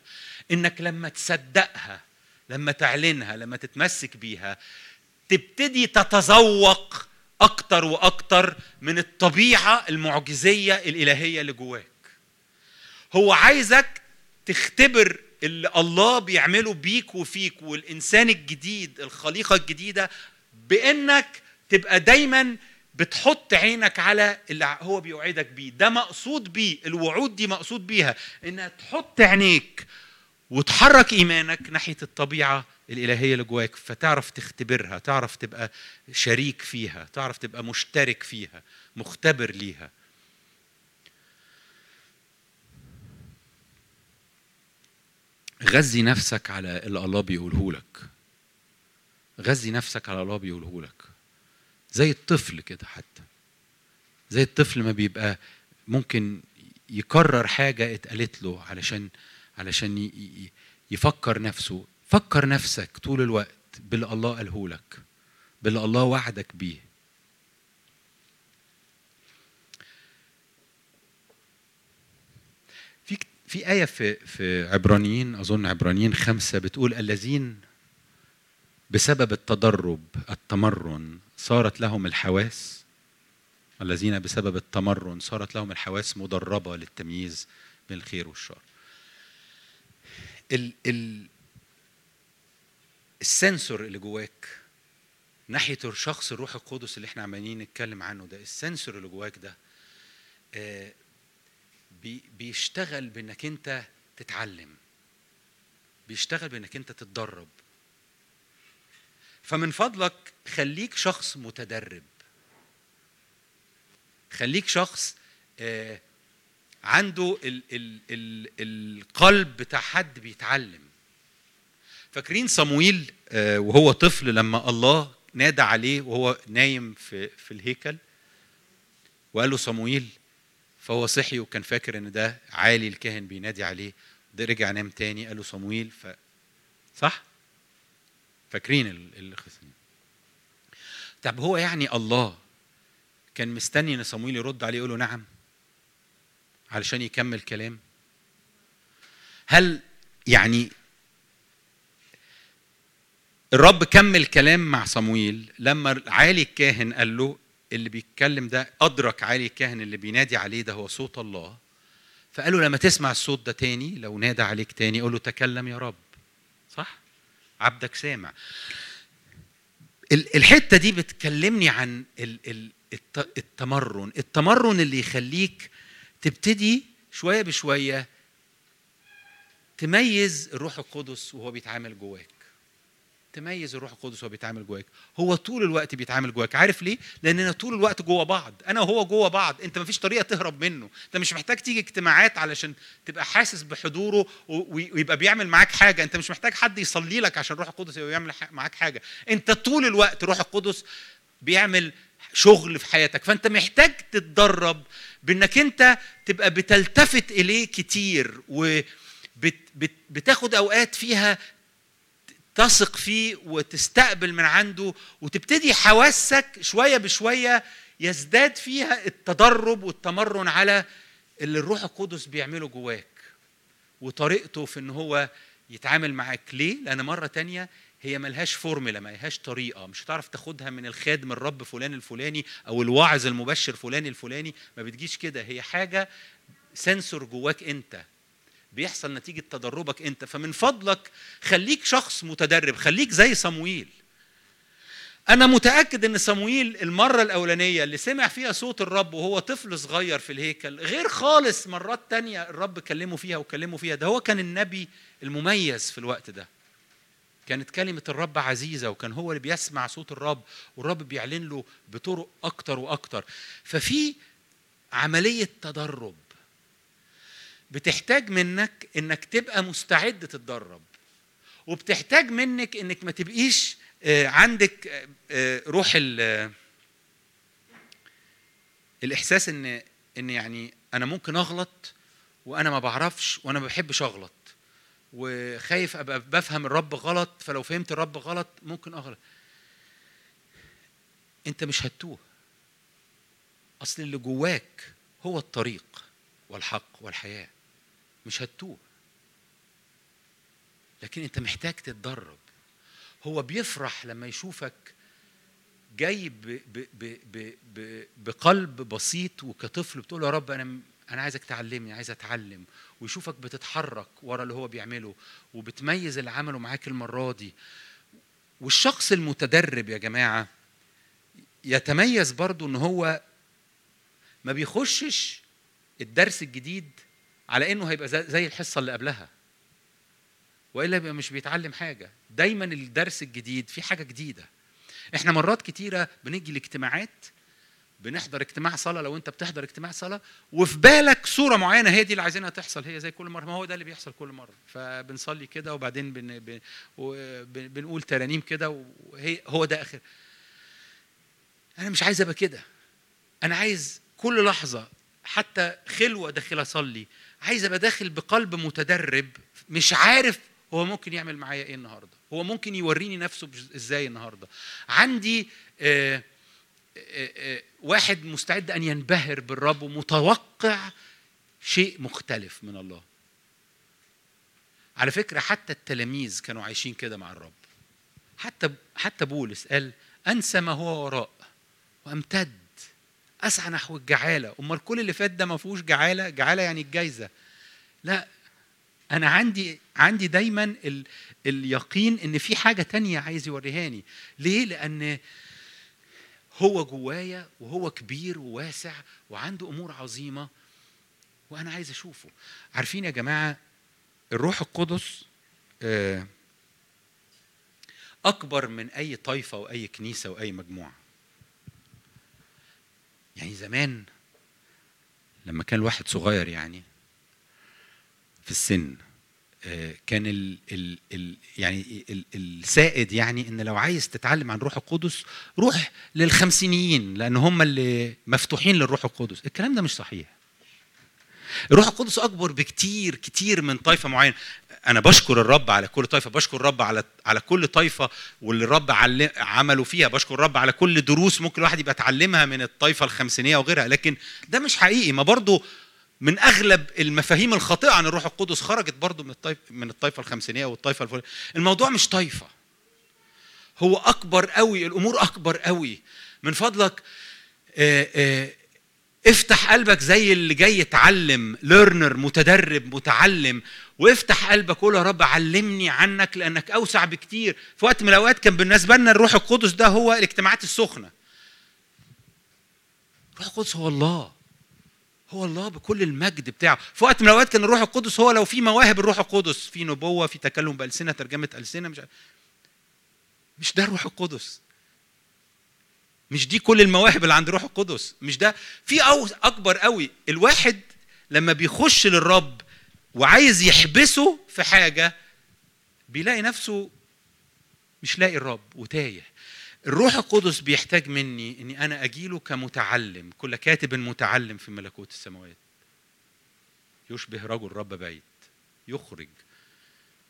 إنك لما تصدقها لما تعلنها لما تتمسك بيها تبتدي تتذوق أكتر وأكتر من الطبيعة المعجزية الإلهية اللي جواك. هو عايزك تختبر اللي الله بيعمله بيك وفيك والإنسان الجديد الخليقة الجديدة بإنك تبقى دايما بتحط عينك على اللي هو بيوعدك بيه. ده مقصود بيه الوعود دي مقصود بيها إنها تحط عينيك وتحرك إيمانك ناحية الطبيعة الإلهية اللي جواك فتعرف تختبرها تعرف تبقى شريك فيها تعرف تبقى مشترك فيها مختبر ليها. غذي نفسك على اللي الله بيقوله لك. غذي نفسك على الله بيقوله لك. زي الطفل كده حتى. زي الطفل ما بيبقى ممكن يكرر حاجة اتقالت له علشان علشان يفكر نفسه. فكر نفسك طول الوقت باللي الله قاله لك باللي الله وعدك بيه. في في آية في في عبرانيين أظن عبرانيين خمسة بتقول الذين بسبب التدرب التمرن صارت لهم الحواس. الذين بسبب التمرن صارت لهم الحواس مدربة للتمييز بين الخير والشر. ال ال السنسور اللي جواك ناحية الشخص الروح القدس اللي إحنا عمالين نتكلم عنه ده السنسور اللي جواك ده آه، بي- بيشتغل بإنك أنت تتعلم بيشتغل بإنك أنت تتدرب. فمن فضلك خليك شخص متدرب. خليك شخص آه، عنده ال ال ال القلب بتاع حد بيتعلم. فاكرين صمويل آه، وهو طفل لما الله نادى عليه وهو نايم في في الهيكل؟ وقال له صمويل فهو صحي وكان فاكر إن ده عالي الكاهن بينادي عليه. ده رجع نام تاني قال له صمويل ف صح؟ فاكرين ال- القصة طب هو يعني الله كان مستني إن صمويل يرد عليه يقول له نعم؟ علشان يكمل كلام؟ هل يعني الرب كمل كلام مع صمويل لما عالي الكاهن قال له اللي بيتكلم ده أدرك عالي الكاهن اللي بينادي عليه ده هو صوت الله. فقال له لما تسمع الصوت ده تاني لو نادى عليك تاني قول له تكلم يا رب. صح؟ عبدك سامع. ال- الحتة دي بتكلمني عن ال- ال- الت- التمرن. التمرن اللي يخليك تبتدي شوية بشوية تميز الروح القدس وهو بيتعامل جواك. تميز الروح القدس وهو بيتعامل جواك. هو طول الوقت بيتعامل جواك. عارف ليه؟ لأننا طول الوقت جوا بعض. أنا وهو جوا بعض. أنت مفيش طريقة تهرب منه. أنت مش محتاج تيجي اجتماعات علشان تبقى حاسس بحضوره ويبقى بيعمل معاك حاجة. أنت مش محتاج حد يصلي لك عشان روح القدس يبقى يعمل ح- معاك حاجة. أنت طول الوقت روح القدس بيعمل شغل في حياتك فأنت محتاج تتدرب بأنك أنت تبقى بتلتفت إليه كتير وبتاخد أوقات فيها تثق فيه وتستقبل من عنده وتبتدي حواسك شوية بشوية يزداد فيها التدرب والتمرن على اللي الروح القدس بيعمله جواك وطريقته في إن هو يتعامل معاك ليه؟ لأن مرة تانية هي ملهاش فورمولا ملهاش طريقة مش هتعرف تاخدها من الخادم الرب فلان الفلاني أو الواعظ المبشر فلان الفلاني ما بتجيش كده. هي حاجة سنسور جواك أنت. بيحصل نتيجة تدربك أنت. فمن فضلك خليك شخص متدرب خليك زي صمويل. أنا متأكد إن صمويل المرة الأولانية اللي سمع فيها صوت الرب وهو طفل صغير في الهيكل غير خالص مرات تانية الرب كلمه فيها وكلمه فيها. ده هو كان النبي المميز في الوقت ده. كانت كلمة الرب عزيزة وكان هو اللي بيسمع صوت الرب والرب بيعلن له بطرق أكتر وأكتر. ففي عملية تدرب. بتحتاج منك إنك تبقى مستعد تتدرب. وبتحتاج منك إنك ما تبقيش آه، عندك آه، آه، روح ال- الإحساس إن إن يعني أنا ممكن أغلط وأنا ما بعرفش وأنا ما بحبش أغلط. وخايف أبقى بفهم الرب غلط فلو فهمت الرب غلط ممكن أغلط. أنت مش هتوه أصل اللي جواك هو الطريق والحق والحياة. مش هتوه لكن أنت محتاج تتدرب. هو بيفرح لما يشوفك جاي بقلب بسيط وكطفل بتقول يا رب أنا أنا عايزك تعلمني عايز أتعلم. ويشوفك بتتحرك ورا اللي هو بيعمله وبتميز اللي عمله معاك المرة دي. والشخص المتدرب يا جماعة يتميز برضو إن هو ما بيخشش الدرس الجديد على إنه هيبقى زي الحصة اللي قبلها. وإلا يبقى مش بيتعلم حاجة. دايما الدرس الجديد في حاجة جديدة. إحنا مرات كتيرة بنيجي الاجتماعات بنحضر اجتماع صلاة لو انت بتحضر اجتماع صلاة وفي بالك صورة معينة هي دي اللي عايزينها تحصل هي زي كل مرة ما هو ده اللي بيحصل كل مرة. فبنصلي كده وبعدين بن بن بنقول ترانيم كده وهي هو ده آخر. أنا مش عايز أبقى كده. أنا عايز كل لحظة حتى خلوة داخل أصلي عايز أبقى داخل بقلب متدرب مش عارف هو ممكن يعمل معايا إيه النهارده. هو ممكن يوريني نفسه إزاي النهارده. عندي آه، واحد مستعد أن ينبهر بالرب ومتوقع شيء مختلف من الله. على فكرة حتى التلاميذ كانوا عايشين كده مع الرب. حتى حتى بولس قال أنسى ما هو وراء وأمتد. أسعى نحو الجعالة. أمال كل اللي فات ده ما فيهوش جعالة؟ جعالة يعني الجايزة. لا أنا عندي عندي دايما ال اليقين إن في حاجة تانية عايز يوريهاني. ليه؟ لأن هو جوايا وهو كبير وواسع وعنده أمور عظيمة وأنا عايز أشوفه. عارفين يا جماعة الروح القدس آه، أكبر من أي طائفه واي كنيسة واي مجموعة. يعني زمان لما كان الواحد صغير يعني في السن كان ال ال ال يعني ال السائد يعني إن لو عايز تتعلم عن روح القدس روح للخمسينيين لأن هم اللي مفتوحين للروح القدس. الكلام ده مش صحيح. الروح القدس أكبر بكتير كتير من طائفة معينة. أنا بشكر الرب على كل طائفة بشكر الرب على على كل طائفة واللي الرب عمله فيها. بشكر الرب على كل دروس ممكن الواحد يبقى اتعلمها من الطائفة الخمسينية وغيرها. لكن ده مش حقيقي. ما برضه من أغلب المفاهيم الخاطئة عن الروح القدس خرجت برضه من الطائفه من الطائفه الخمسينية والطائفه الفل... الموضوع مش طائفه هو أكبر قوي الأمور أكبر قوي. من فضلك افتح قلبك زي اللي جاي يتعلم ليرنر متدرب متعلم. وافتح قلبك قول يا رب علمني عنك لأنك أوسع بكتير. في وقت من الأوقات كان بالنسبة لنا الروح القدس ده هو الاجتماعات السخنة. الروح القدس هو الله. هو الله بكل المجد بتاعه. في وقت من الأوقات كان الروح القدس هو لو في مواهب الروح القدس. في نبوة في تكلم بألسنة ترجمة ألسنة مش مش ده الروح القدس. مش دي كل المواهب اللي عند الروح القدس. مش ده. في أو أكبر قوي. الواحد لما بيخش للرب وعايز يحبسه في حاجة بيلاقي نفسه مش لاقي الرب وتايه. الروح القدس بيحتاج مني إني أنا أجيله كمتعلم كل كاتب متعلم في ملكوت السماوات. يشبه رجل رب بيت يخرج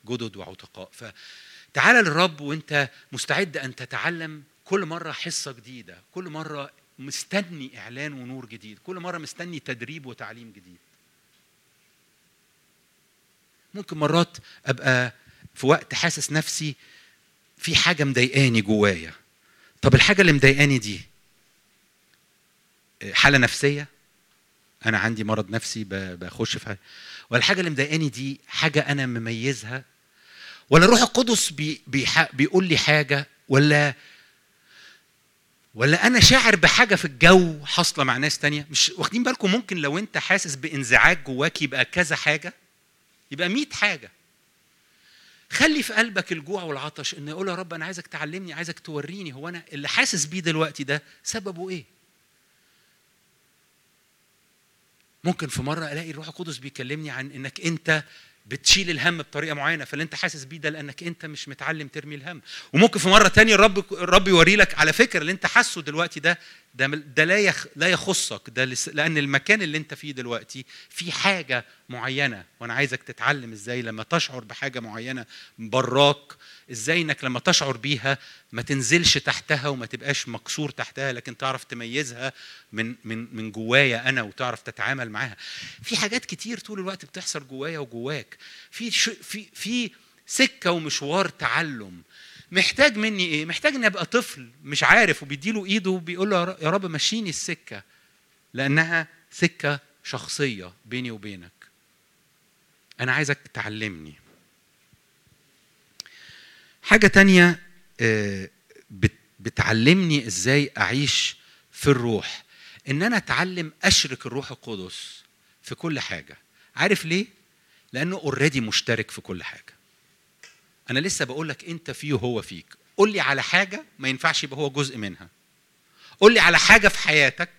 جدد وعتقاء. فتعال للرب وأنت مستعد أن تتعلم كل مرة حصة جديدة كل مرة مستني إعلان ونور جديد كل مرة مستني تدريب وتعليم جديد. ممكن مرات أبقى في وقت حاسس نفسي في حاجة مضايقاني جوايا. طب الحاجة اللي مضايقاني دي حالة نفسية؟ أنا عندي مرض نفسي بخش في ولا الحاجة اللي مضايقاني دي حاجة أنا مميزها؟ ولا الروح القدس بي بيقول لي حاجة؟ ولا ولا أنا شاعر بحاجة في الجو حاصلة مع ناس تانية؟ مش واخدين بالكم ممكن لو أنت حاسس بإنزعاج جواك يبقى كذا حاجة؟ يبقى مئة حاجة. خلي في قلبك الجوع والعطش إن يقول يا رب أنا عايزك تعلمني عايزك توريني هو أنا اللي حاسس بيه دلوقتي ده سببه إيه؟ ممكن في مرة ألاقي الروح القدس بيكلمني عن إنك أنت بتشيل الهم بطريقة معينة فاللي انت حاسس بيه ده لأنك انت مش متعلم ترمي الهم. وممكن في مرة تانية الرب الرب يوري لك على فكرة اللي انت حاسه دلوقتي ده ده ده لا يخ لا يخصك ده لأن المكان اللي انت فيه دلوقتي في حاجة معينة. وأنا عايزك تتعلم إزاي لما تشعر بحاجة معينة براك إزاي انك لما تشعر بيها ما تنزلش تحتها وما تبقاش مكسور تحتها لكن تعرف تميزها من من من جوايا أنا وتعرف تتعامل معاها. في حاجات كتير طول الوقت بتحصل جوايا وجواك. في في في سكة ومشوار تعلم. محتاج مني إيه؟ محتاج اني ابقى طفل مش عارف وبيديله ايده وبيقول له يا رب مشيني السكة. لأنها سكة شخصية بيني وبينك. أنا عايزك تعلمني. حاجة تانية بتعلمني إزاي أعيش في الروح. إن أنا أتعلم أشرك الروح القدس في كل حاجة. عارف ليه؟ لأنه اوريدي مشترك في كل حاجة. أنا لسه بقول لك أنت فيه وهو فيك. قول لي على حاجة ما ينفعش يبقى هو جزء منها. قول لي على حاجة في حياتك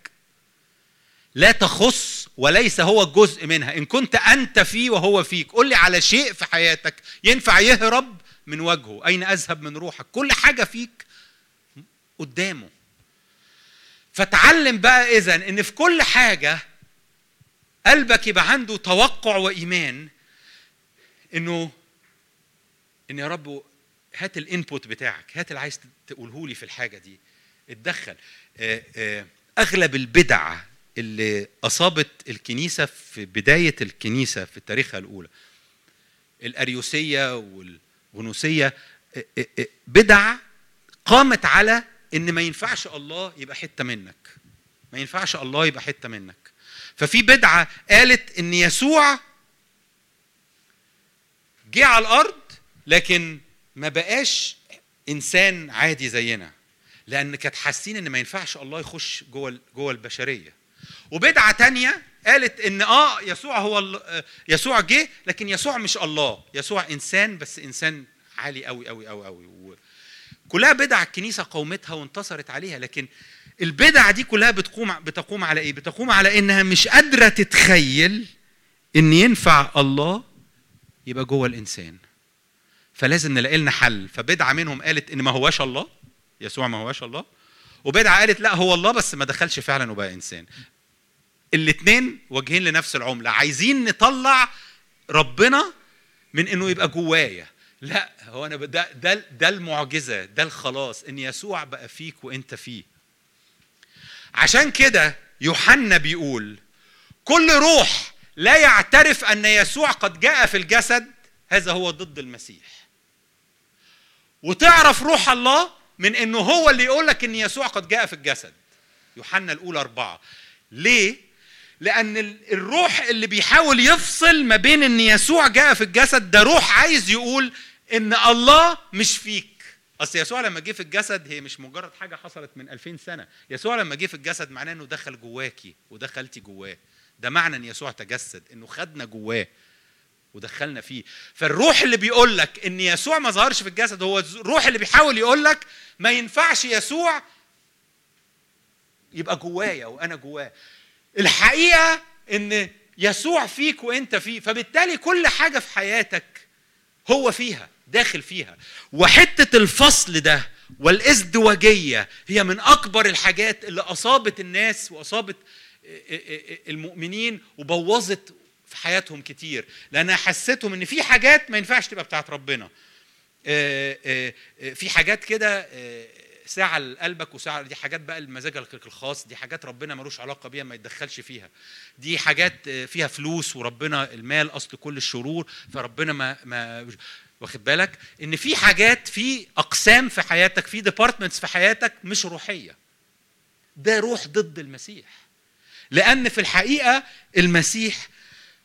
لا تخص وليس هو جزء منها. إن كنت أنت فيه وهو فيك. قول لي على شيء في حياتك ينفع يهرب من وجهه. أين أذهب من روحك؟ كل حاجة فيك قدامه. فتعلم بقى إذا إن في كل حاجة قلبك يبقى عنده توقع وإيمان إنه إن يا رب هات الانبوت بتاعك هات اللي عايز تقوله لي في الحاجة دي. اتدخل. أغلب البدع اللي أصابت الكنيسة في بداية الكنيسة في تاريخها الأولى الأريوسية وال غنوسيه بدع قامت على إن ما ينفعش الله يبقى حتة منك. ما ينفعش الله يبقى حتة منك. ففي بدعة قالت إن يسوع جه على الأرض لكن ما بقاش إنسان عادي زينا لأن كانت حاسين إن ما ينفعش الله يخش جوه جوه البشرية. وبدعة تانية قالت إن آه يسوع هو يسوع جه لكن يسوع مش الله. يسوع إنسان بس إنسان عالي قوي قوي قوي قوي كلها بدع الكنيسة قومتها وانتصرت عليها لكن البدع دي كلها بتقوم بتقوم على إيه؟ بتقوم على إنها مش قادرة تتخيل إن ينفع الله يبقى جوه الإنسان. فلازم نلاقي لنا حل. فبدعة منهم قالت إن ما هواش الله يسوع ما هواش الله. وبدعة قالت لا هو الله بس ما دخلش فعلا وبقى إنسان. الاثنين واجهين لنفس العملة. عايزين نطلع ربنا من إنه يبقى جوايا. لا هو أنا ده ده ده المعجزة ده الخلاص إن يسوع بقى فيك وأنت فيه. عشان كده يوحنا بيقول كل روح لا يعترف أن يسوع قد جاء في الجسد هذا هو ضد المسيح. وتعرف روح الله من إنه هو اللي يقول لك إن يسوع قد جاء في الجسد. يوحنا الأولى أربعة. ليه؟ ال- الروح اللي بيحاول يفصل ما بين إن يسوع جاء في الجسد ده روح عايز يقول إن الله مش فيك. أصل يسوع لما جه في الجسد هي مش مجرد حاجة حصلت من 2000 سنة. يسوع لما جه في الجسد معناه إنه دخل جواكي ودخلتي جواه. ده معنى إن يسوع تجسد إنه خدنا جواه ودخلنا فيه. فالروح اللي بيقول لك إن يسوع ما ظهرش في الجسد هو الروح اللي بيحاول يقول لك ما ينفعش يسوع يبقى جوايا وأنا جواه. الحقيقة إن يسوع فيك وأنت فيه فبالتالي كل حاجة في حياتك هو فيها داخل فيها. وحتة الفصل ده والإزدواجية هي من أكبر الحاجات اللي أصابت الناس وأصابت المؤمنين وبوظت في حياتهم كتير. لانها حسيتهم إن في حاجات ما ينفعش تبقى بتاعت ربنا. في حاجات كده ساعة لقلبك وساعة دي حاجات بقى لمزاجك الخاص دي حاجات ربنا ملوش علاقة بيها ما يتدخلش فيها. دي حاجات آه، فيها فلوس وربنا المال أصل كل الشرور فربنا ما ما واخد بالك؟ إن في حاجات في أقسام في حياتك في ديبارتمنتس في حياتك مش روحية. ده روح ضد المسيح. لأن في الحقيقة المسيح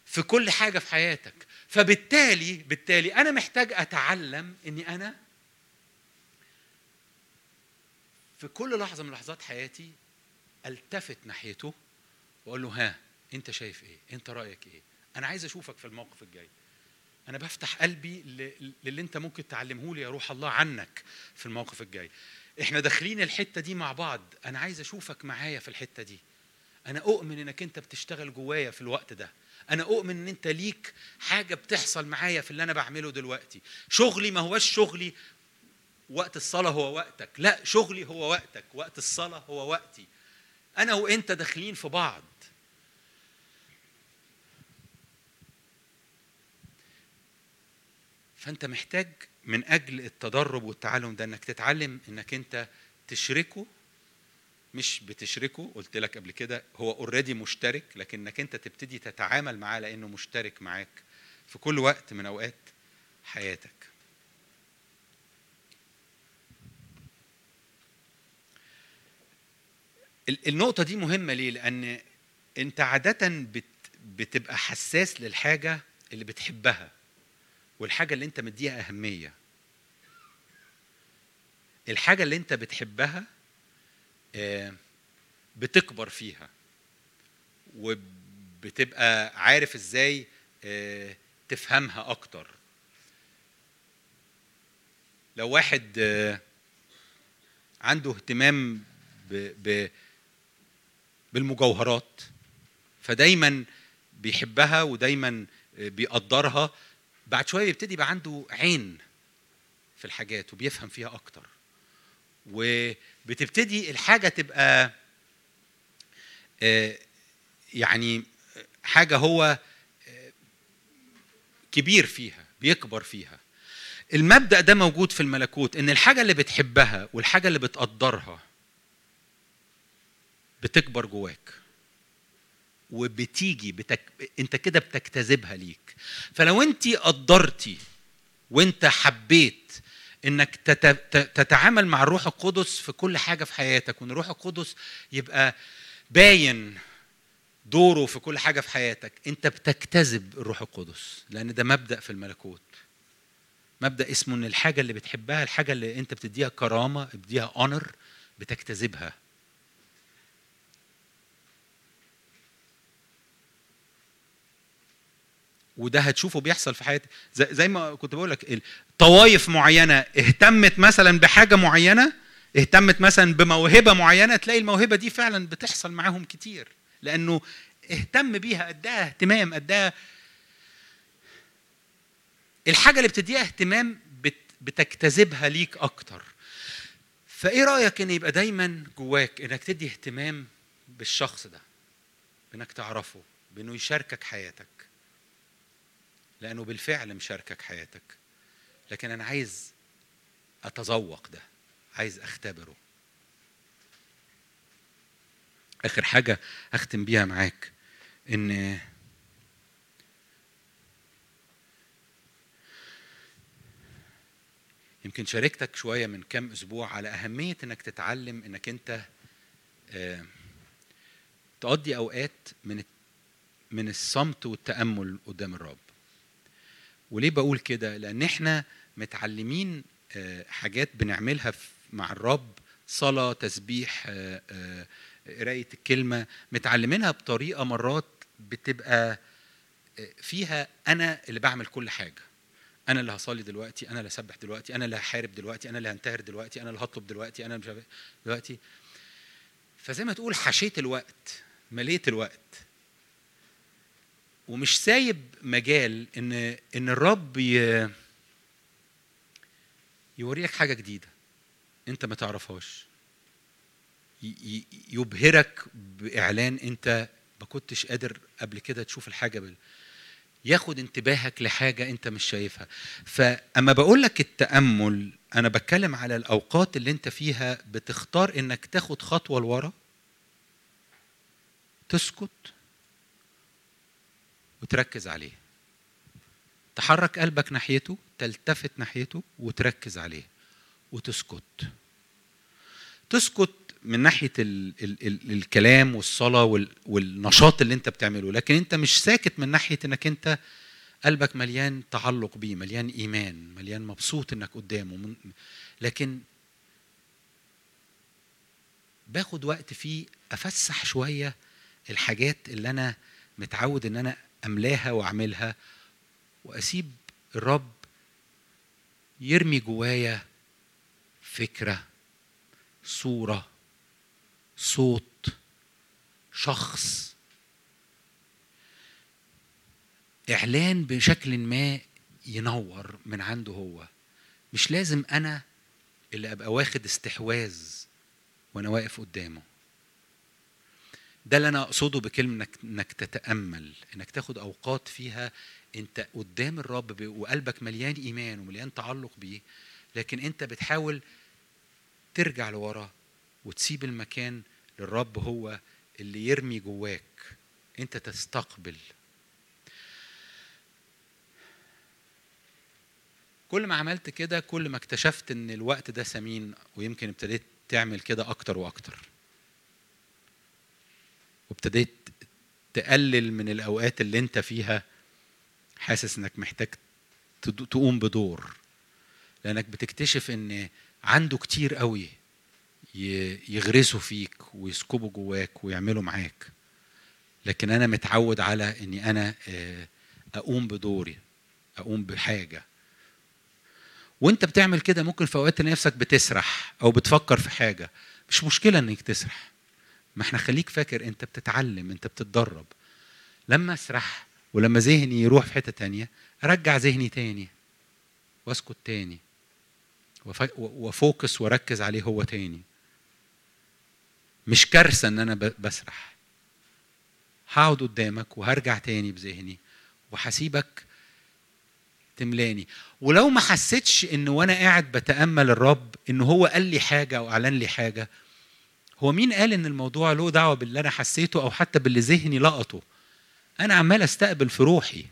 في كل حاجة في حياتك. فبالتالي بالتالي أنا محتاج أتعلم إني أنا في كل لحظة من لحظات حياتي ألتفت ناحيته وأقول له ها أنت شايف إيه؟ أنت رأيك إيه؟ أنا عايز أشوفك في الموقف الجاي. أنا بفتح قلبي للي أنت ممكن تعلمه لي يا روح الله عنك في الموقف الجاي. إحنا داخلين الحتة دي مع بعض. أنا عايز أشوفك معايا في الحتة دي. أنا أؤمن إنك أنت بتشتغل جوايا في الوقت ده. أنا أؤمن إن أنت ليك حاجة بتحصل معايا في اللي أنا بعمله دلوقتي. شغلي ما هوش شغلي وقت الصلاة هو وقتك. لا شغلي هو وقتك. وقت الصلاة هو وقتي. أنا وأنت داخلين في بعض. فأنت محتاج من أجل التدرب والتعلم ده إنك تتعلم إنك أنت تشركه. مش بتشركه قلت لك قبل كده هو اوريدي مشترك لكنك أنت تبتدي تتعامل معاه لأنه مشترك معاك في كل وقت من أوقات حياتك. النقطة دي مهمة ليه؟ لأن أنت عادة بت بتبقى حساس للحاجة اللي بتحبها والحاجة اللي أنت مديها أهمية. الحاجة اللي أنت بتحبها آه، بتكبر فيها وبتبقى عارف إزاي آه، تفهمها أكتر لو واحد آه، عنده اهتمام ب ب بالمجوهرات. فدايما بيحبها ودايما بيقدرها. بعد شوية بيبتدي يبقى عنده عين في الحاجات وبيفهم فيها أكتر. وبتبتدي الحاجة تبقى آه، يعني حاجة هو آه، كبير فيها بيكبر فيها. المبدأ ده موجود في الملكوت إن الحاجة اللي بتحبها والحاجة اللي بتقدرها بتكبر جواك. وبتيجي بتك... انت كده بتجتذبها ليك. فلو انت قدرتي وانت حبيت انك تتعامل مع الروح القدس في كل حاجة في حياتك وان الروح القدس يبقى باين دوره في كل حاجة في حياتك انت بتجتذب الروح القدس لأن ده مبدأ في الملكوت. مبدأ اسمه إن الحاجة اللي بتحبها الحاجة اللي انت بتديها كرامة بتديها اونر بتجتذبها وده هتشوفه بيحصل في حياتي. زي, ما كنت بقول لك طوائف معينة اهتمت مثلا بحاجة معينة اهتمت مثلا بموهبة معينة تلاقي الموهبة دي فعلا بتحصل معاهم كتير. لأنه اهتم بيها اداها اهتمام اداها الحاجة اللي بتديها اهتمام بت بتجتذبها ليك أكتر. فإيه رأيك إن يبقى دايما جواك إنك تدي اهتمام بالشخص ده؟ بانك تعرفه بإنه يشاركك حياتك. لأنه بالفعل مشاركك حياتك. لكن أنا عايز أتذوق ده. عايز أختبره. آخر حاجة أختم بيها معاك إن يمكن شاركتك شوية من كام أسبوع على أهمية إنك تتعلم إنك أنت آه، تقضي أوقات من من الصمت والتأمل قدام الرب. وليه بقول كده؟ لأن إحنا متعلمين آه، حاجات بنعملها مع الرب صلاة تسبيح آه، آه، قرايه الكلمة متعلمينها بطريقة مرات بتبقى فيها أنا اللي بعمل كل حاجة. أنا اللي هصلي دلوقتي أنا اللي هسبح دلوقتي أنا اللي هحارب دلوقتي أنا اللي هنتهر دلوقتي أنا اللي هطلب دلوقتي أنا مش إيه دلوقتي. فزي ما تقول حشيت الوقت مليت الوقت. ومش سايب مجال إن إن الرب ي... يوريك حاجة جديدة أنت ما تعرفهاش. يبهرك بإعلان أنت ما كنتش قادر قبل كده تشوف الحاجة بال... ياخد انتباهك لحاجة أنت مش شايفها. فأما بقول لك التأمل أنا بتكلم على الأوقات اللي أنت فيها بتختار إنك تاخد خطوة لورا تسكت وتركز عليه. تحرك قلبك ناحيته تلتفت ناحيته وتركز عليه وتسكت. تسكت من ناحية ال ال ال الكلام والصلاة وال والنشاط اللي انت بتعمله لكن انت مش ساكت من ناحية انك انت قلبك مليان تعلق بيه مليان إيمان مليان مبسوط إنك قدامه. من لكن باخد وقت فيه أفسح شوية الحاجات اللي أنا متعود إن أنا أملاها واعملها وأسيب الرب يرمي جوايا فكرة صورة صوت شخص. إعلان بشكل ما ينور من عنده هو. مش لازم أنا اللي أبقى واخد استحواذ وأنا واقف قدامه. ده اللي أنا أقصده بكلمة انك إنك تتأمل إنك تاخد أوقات فيها أنت قدام الرب وقلبك مليان إيمان ومليان تعلق بيه لكن أنت بتحاول ترجع لورا وتسيب المكان للرب هو اللي يرمي جواك. أنت تستقبل. كل ما عملت كده كل ما اكتشفت إن الوقت ده ثمين ويمكن ابتديت تعمل كده أكتر وأكتر. وابتديت تقلل من الأوقات اللي أنت فيها حاسس إنك محتاج تقوم بدور. لأنك بتكتشف إن عنده كتير قوي يغرسوا فيك ويسكبوا جواك ويعملوا معاك. لكن أنا متعود على إني أنا آه، أقوم بدوري أقوم بحاجة. وأنت بتعمل كده ممكن في أوقات نفسك بتسرح أو بتفكر في حاجة. مش مشكلة إنك تسرح. ما إحنا خليك فاكر انت بتتعلم انت بتتدرب. لما اسرح ولما ذهني يروح في حتة تانية ارجع ذهني تاني واسكت تاني وفوكس واركز عليه هو تاني. مش كارثة إن أنا بسرح. هقعد قدامك وهرجع تاني بذهني وهسيبك تملاني. ولو ما حسيتش إن وأنا قاعد بتأمل الرب إن هو قال لي حاجة أو أعلن لي حاجة هو مين قال إن الموضوع له دعوة باللي أنا حسيته أو حتى باللي ذهني لقطه؟ أنا عمال أستقبل في روحي.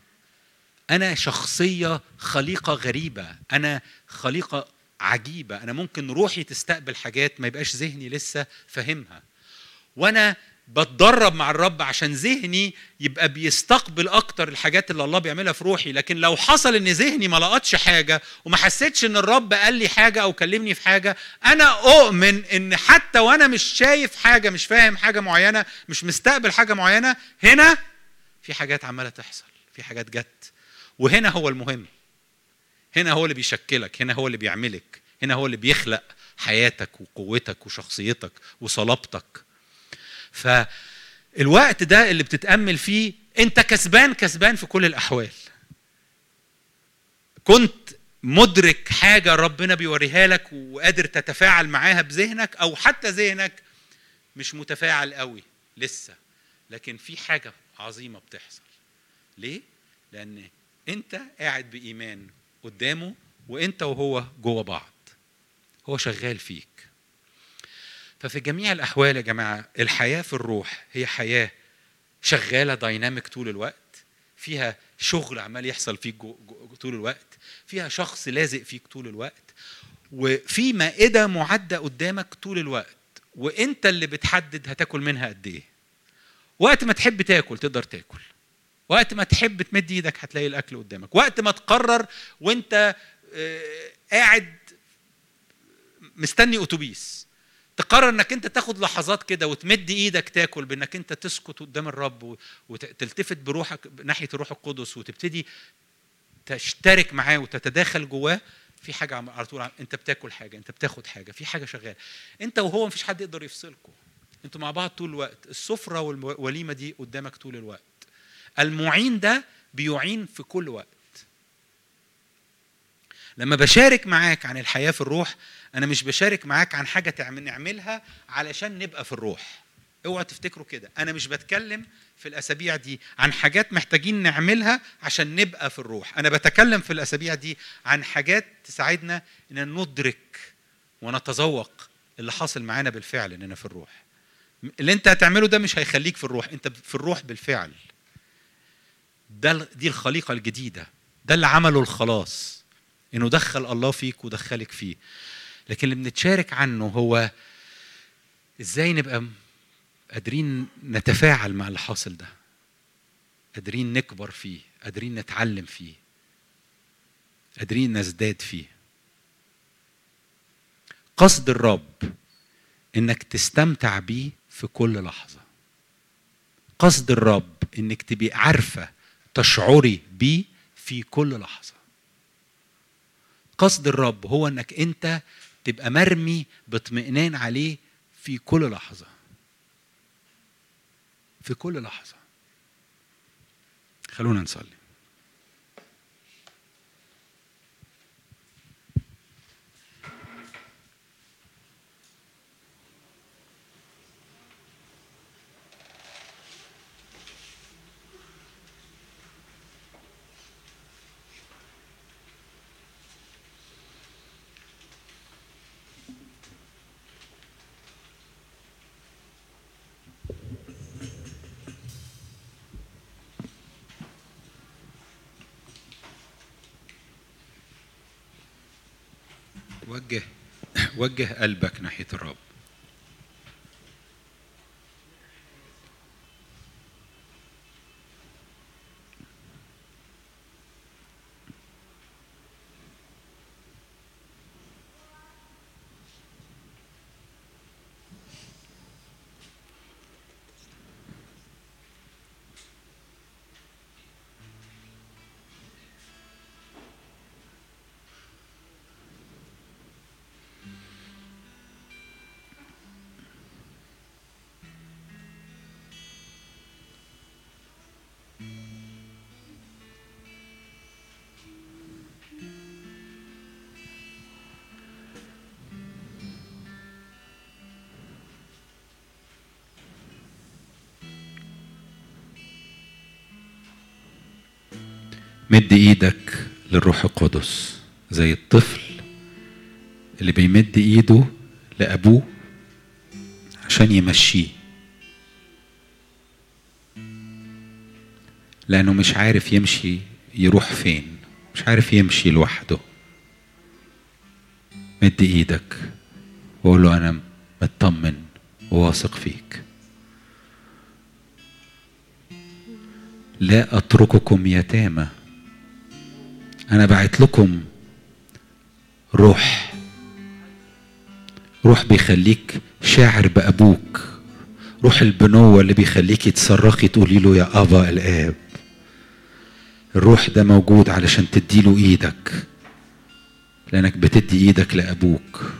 أنا شخصية خليقة غريبة. أنا خليقة عجيبة. أنا ممكن روحي تستقبل حاجات ما يبقاش ذهني لسه فاهمها. وأنا بتدرب مع الرب عشان ذهني يبقى بيستقبل أكتر الحاجات اللي الله بيعملها في روحي. لكن لو حصل إن ذهني ما لقطش حاجة وما حسيتش إن الرب قال لي حاجة أو كلمني في حاجة أنا أؤمن إن حتى وأنا مش شايف حاجة مش فاهم حاجة معينة مش مستقبل حاجة معينة هنا في حاجات عمالة تحصل في حاجات جت. وهنا هو المهم. هنا هو اللي بيشكلك هنا هو اللي بيعملك هنا هو اللي بيخلق حياتك وقوتك وشخصيتك وصلابتك. فالوقت ده اللي بتتأمل فيه انت كسبان كسبان في كل الأحوال. كنت مدرك حاجة ربنا بيوريها لك وقادر تتفاعل معاها بذهنك أو حتى ذهنك مش متفاعل قوي لسه لكن في حاجة عظيمة بتحصل. ليه؟ لأن انت قاعد بإيمان قدامه وانت وهو جوه بعض. هو شغال فيك. ففي جميع الأحوال يا جماعة الحياة في الروح هي حياة شغالة دايناميك طول الوقت فيها شغل عمال يحصل فيك جو جو طول الوقت فيها شخص لازق فيك طول الوقت وفي مائدة معدة قدامك طول الوقت وإنت اللي بتحدد هتاكل منها قد إيه. وقت ما تحب تاكل تقدر تاكل وقت ما تحب تمد إيدك هتلاقي الأكل قدامك وقت ما تقرر وإنت آه، قاعد مستني أتوبيس. تقرر انك انت تاخد لحظات كده وتمد إيدك تاكل بانك انت تسكت قدام الرب وتلتفت بروحك ناحية الروح القدس وتبتدي تشترك معاه وتتداخل جواه في حاجة على طول انت بتاكل حاجة انت بتاخد حاجة في حاجة شغالة. انت وهو مفيش حد يقدر يفصلكم أنتوا مع بعض طول الوقت. السفرة والوليمة دي قدامك طول الوقت. المعين ده بيعين في كل وقت. لما بشارك معاك عن الحياة في الروح أنا مش بشارك معاك عن حاجة نعملها علشان نبقى في الروح. اوعوا تفتكروا كده. أنا مش بتكلم في الأسابيع دي عن حاجات محتاجين نعملها عشان نبقى في الروح. أنا بتكلم في الأسابيع دي عن حاجات تساعدنا إن ندرك ونتذوق اللي حاصل معانا بالفعل إننا في الروح. اللي أنت هتعمله ده مش هيخليك في الروح. أنت في الروح بالفعل. ده دي الخليقة الجديدة. ده اللي عمله الخلاص. إنه دخل الله فيك ودخلك فيه. لكن اللي بنتشارك عنه هو إزاي نبقى قادرين نتفاعل مع اللي حاصل ده. قادرين نكبر فيه قادرين نتعلم فيه قادرين نزداد فيه. قصد الرب إنك تستمتع بيه في كل لحظة. قصد الرب إنك تبقي عارفة تشعري بيه في كل لحظة. قصد الرب هو إنك أنت تبقى مرمي باطمئنان عليه في كل لحظة. في كل لحظة. خلونا نصلي وجه وجه قلبك ناحية الرب. مد إيدك للروح القدس زي الطفل اللي بيمد ايده لأبوه عشان يمشيه. لأنه مش عارف يمشي يروح فين مش عارف يمشي لوحده. مد إيدك وقول له أنا مطمن وواثق فيك. لا أترككم يتامى أنا بعت لكم روح. روح بيخليك شاعر بأبوك. روح البنوة اللي بيخليكي تصرخي تقولي له يا أبا الآب. الروح ده موجود علشان تديله إيدك لأنك بتدي إيدك لأبوك.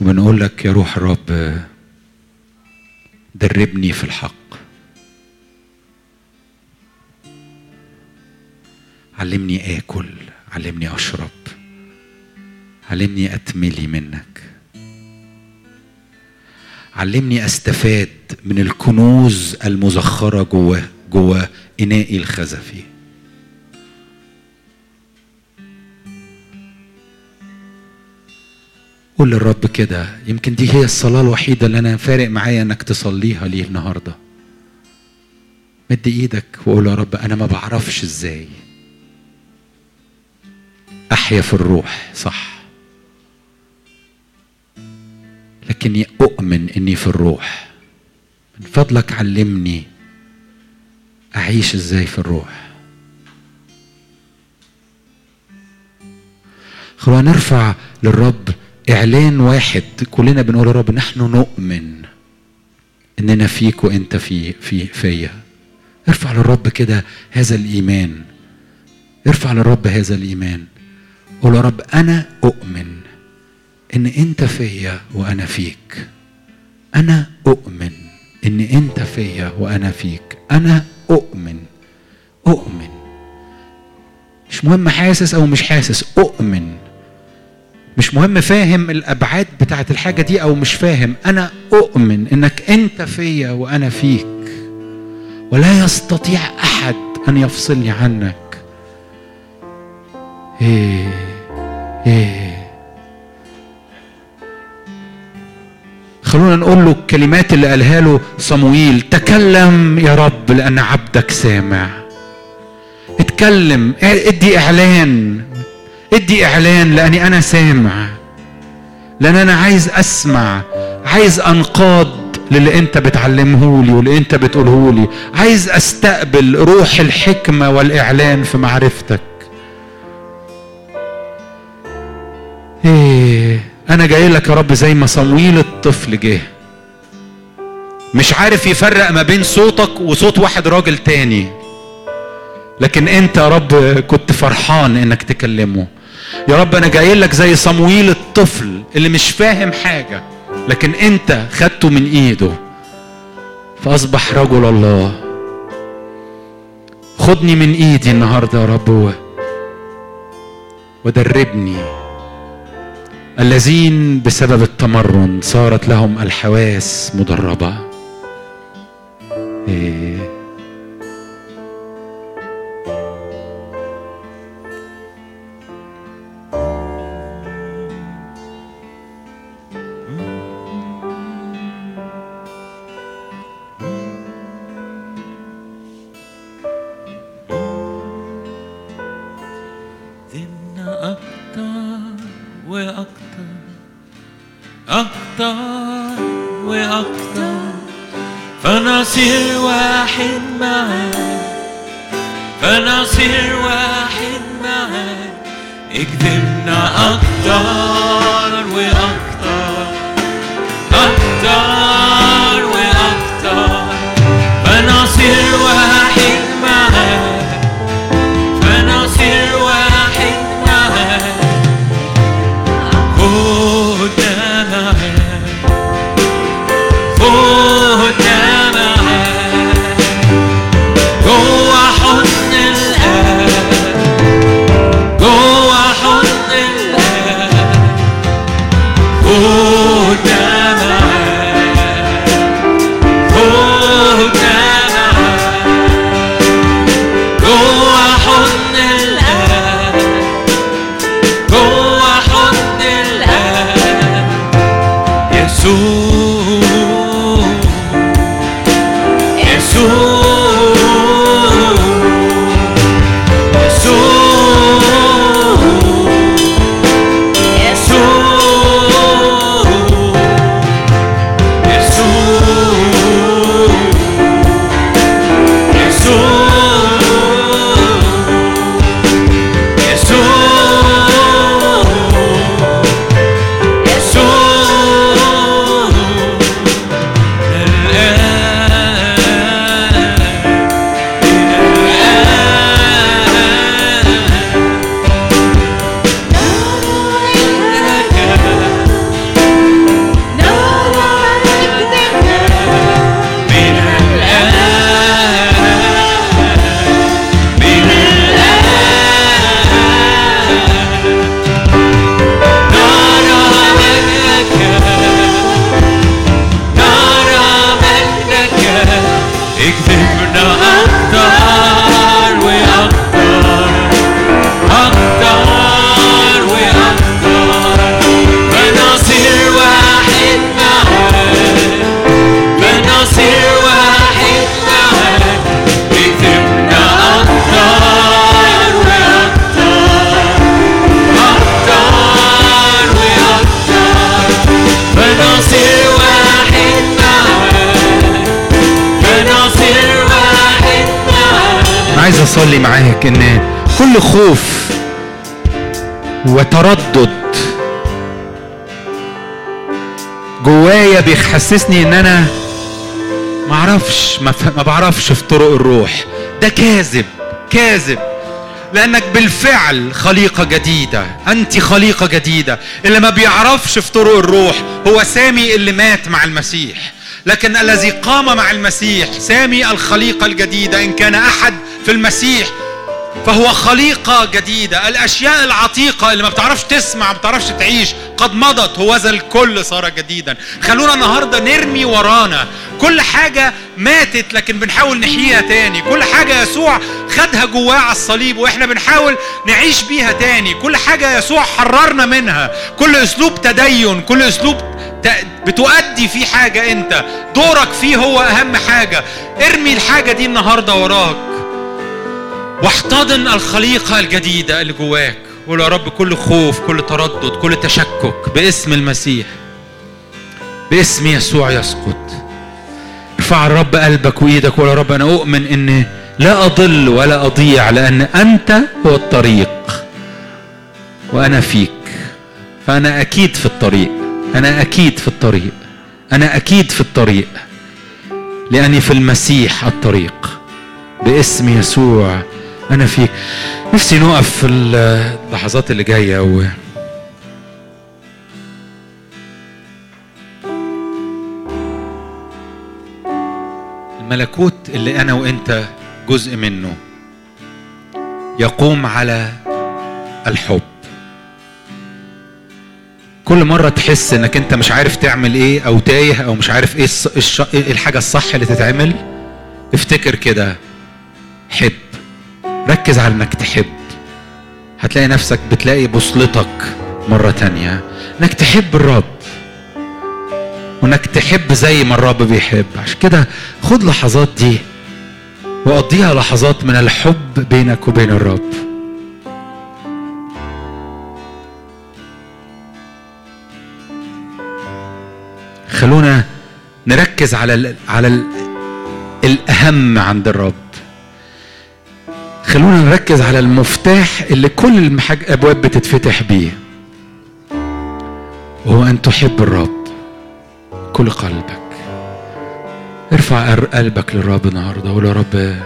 وبنقول لك يا روح الرب دربني في الحق. علمني آكل علمني أشرب علمني أتملي منك. علمني أستفاد من الكنوز المزخرة جوه جوه انائي الخزفي. قول للرب كده يمكن دي هي الصلاة الوحيدة اللي أنا فارق معايا إنك تصليها ليه النهاردة. مد إيدك وقول يا رب أنا ما بعرفش إزاي. أحيا في الروح صح. لكني أؤمن إني في الروح. من فضلك علمني أعيش إزاي في الروح. خلونا نرفع للرب إعلان واحد. كلنا بنقول يا رب نحن نؤمن إننا فيك وإنت في في فيا. ارفع للرب كده هذا الإيمان. ارفع للرب هذا الإيمان. قول يا رب أنا أؤمن إن أنت فيا وأنا فيك. أنا أؤمن إن أنت فيا وأنا فيك. أنا أؤمن أؤمن. مش مهم حاسس أو مش حاسس أؤمن. مش مهم فاهم الأبعاد بتاعت الحاجة دي أو مش فاهم. أنا أؤمن إنك أنت فيا وأنا فيك. ولا يستطيع أحد أن يفصلني عنك. إيه. إيه. خلونا نقول له الكلمات اللي قالها له صمويل تكلم يا رب لأن عبدك سامع. اتكلم ادي إعلان ادي إعلان لأني أنا سامع. لأن أنا عايز أسمع عايز أنقاد للي أنت بتعلمه لي واللي أنت بتقوله لي. عايز أستقبل روح الحكمة والإعلان في معرفتك. إيه أنا جاي لك يا رب زي ما صمويل الطفل جه. مش عارف يفرق ما بين صوتك وصوت واحد راجل تاني. لكن أنت يا رب كنت فرحان إنك تكلمه. يا رب أنا جاي لك زي صمويل الطفل اللي مش فاهم حاجة لكن أنت خدته من إيده. فأصبح رجل الله. خدني من إيدي النهارده يا رب ودربني. الذين بسبب التمرن صارت لهم الحواس مدربة. إيه. فنصير واحد معاك. اكذبنا أكتر وأكتر. أكتر. اصلي معاك إن كل خوف وتردد جوايا بيحسسني إن أنا ما أعرفش ما. ما بعرفش في طرق الروح. ده كاذب كاذب. لأنك بالفعل خليقة جديدة انت خليقة جديدة. اللي ما بيعرفش في طرق الروح هو سامي اللي مات مع المسيح. لكن الذي قام مع المسيح سامي الخليقة الجديدة إن كان أحد في المسيح فهو خليقة جديدة. الأشياء العتيقة اللي ما بتعرفش تسمع ما بتعرفش تعيش قد مضت. هوذا الكل صار جديدا. خلونا النهاردة نرمي ورانا. كل حاجة ماتت لكن بنحاول نحييها تاني. كل حاجة يسوع خدها جواه على الصليب وإحنا بنحاول نعيش بيها تاني. كل حاجة يسوع حررنا منها. كل أسلوب تدين كل أسلوب بتؤدي فيه حاجة أنت. دورك فيه هو أهم حاجة. ارمي الحاجة دي النهاردة وراك. واحتضن الخليقة الجديدة اللي جواك. قول يا رب كل خوف كل تردد كل تشكك باسم المسيح. باسم يسوع يسقط. ارفع الرب قلبك وإيدك وقول يا رب أنا أؤمن إن لا أضل ولا أضيع لأن أنت هو الطريق وأنا فيك. فأنا أكيد في الطريق أنا أكيد في الطريق أنا أكيد في الطريق لأني في المسيح الطريق. باسم يسوع أنا فيك نفسي نقف في اللحظات اللي جاية و... الملكوت اللي أنا وأنت جزء منه يقوم على الحب كل مرة تحس إنك أنت مش عارف تعمل إيه أو تايه أو مش عارف إيه. إيه الحاجة الصح اللي تتعمل افتكر كده حب ركز على انك تحب. هتلاقي نفسك بتلاقي بوصلتك مرة تانية. انك تحب الرب. وانك تحب زي ما الرب بيحب. عشان كده خد لحظات دي وقضيها لحظات من الحب بينك وبين الرب. خلونا نركز على ال على ال الأهم عند الرب. خلونا نركز على المفتاح اللي كل الابواب بتتفتح بيه. وهو أن تحب الرب كل قلبك. ارفع قلبك للرب النهارده وقول يا رب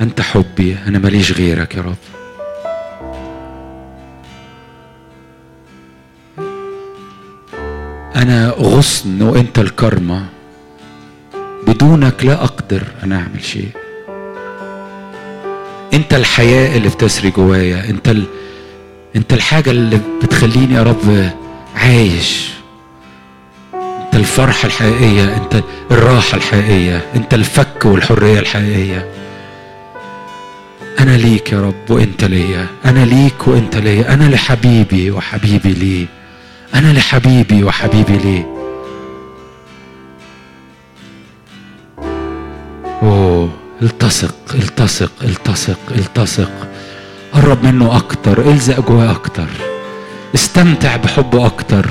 أنت حبي أنا ماليش غيرك يا رب. أنا غصن وأنت الكرمة. بدونك لا أقدر ان أعمل شيء. انت الحياة اللي بتسري جوايا انت ال... انت الحاجة اللي بتخليني يا رب عايش. انت الفرحة الحقيقية انت الراحة الحقيقية انت الفك والحرية الحقيقية. أنا ليك يا رب وأنت ليا أنا ليك وأنت ليا أنا لحبيبي وحبيبي ليه أنا لحبيبي وحبيبي ليه. التصق التصق التصق التصق قرب منه أكتر إلزق جواه أكتر. استمتع بحبه أكتر.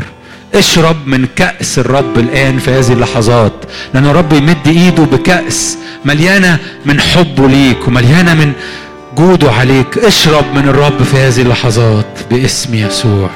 اشرب من كأس الرب الآن في هذه اللحظات لأن الرب يمد إيده بكأس مليانة من حبه ليك ومليانة من جوده عليك. اشرب من الرب في هذه اللحظات باسم يسوع.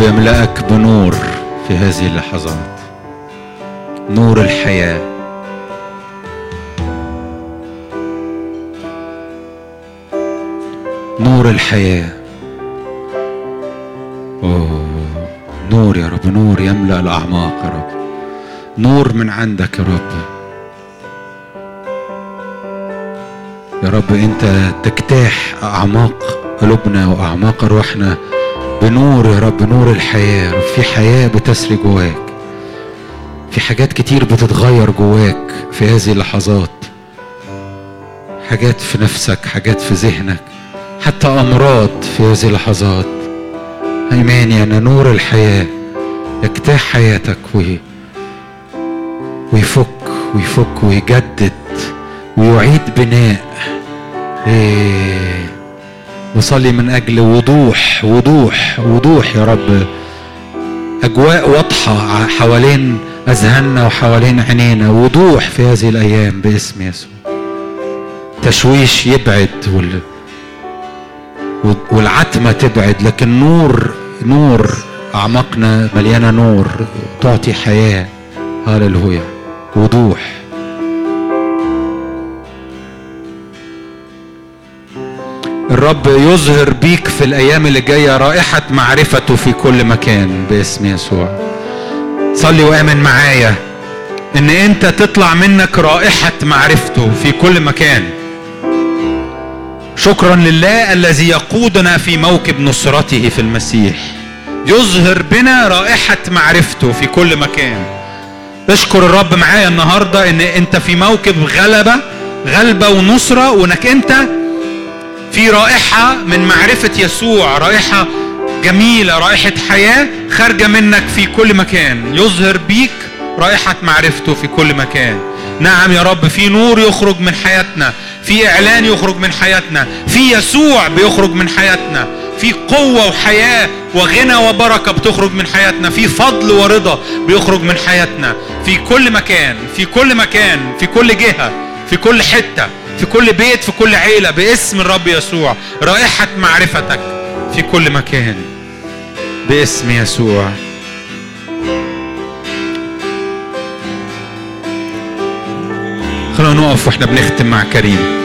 الرب يملأك بنور في هذه اللحظات. نور الحياة. نور الحياة. أوه. نور يا رب نور يملأ الأعماق يا رب. نور من عندك يا رب. يا رب أنت تجتاح أعماق قلوبنا وأعماق روحنا. بنور يا رب نور الحياة. يا رب في حياة بتسري جواك. في حاجات كتير بتتغير جواك في هذه اللحظات. حاجات في نفسك حاجات في ذهنك حتى أمراض في هذه اللحظات. ايماني أنا نور الحياة. يجتاح حياتك وي ويفك ويفك ويجدد ويعيد بناء. إيه. وصلي من أجل وضوح وضوح وضوح يا رب. أجواء واضحة حوالين أذهاننا وحوالين عينينا وضوح في هذه الأيام باسم يسوع. تشويش يبعد وال والعتمة تبعد لكن نور نور اعماقنا مليانة نور تعطي حياة. هللويا. وضوح. الرب يظهر بيك في الأيام اللي جاية رائحة معرفته في كل مكان باسم يسوع. صلي وآمن معايا إن أنت تطلع منك رائحة معرفته في كل مكان. شكرا لله الذي يقودنا في موكب نصرته في المسيح. يظهر بنا رائحة معرفته في كل مكان. اشكر الرب معايا النهارده إن أنت في موكب غلبة غلبة ونصرة وإنك أنت في رائحة من معرفة يسوع رائحة جميلة رائحة حياة خارجة منك في كل مكان يظهر بيك رائحة معرفته في كل مكان. نعم يا رب في نور يخرج من حياتنا في إعلان يخرج من حياتنا في يسوع بيخرج من حياتنا في قوة وحياة وغنى وبركة بتخرج من حياتنا في فضل ورضا بيخرج من حياتنا. في كل مكان في كل مكان في كل جهة في كل حتة. في كل بيت في كل عيلة باسم الرب يسوع. رائحة معرفتك في كل مكان باسم يسوع. خلونا نقف وإحنا بنختم مع كريم.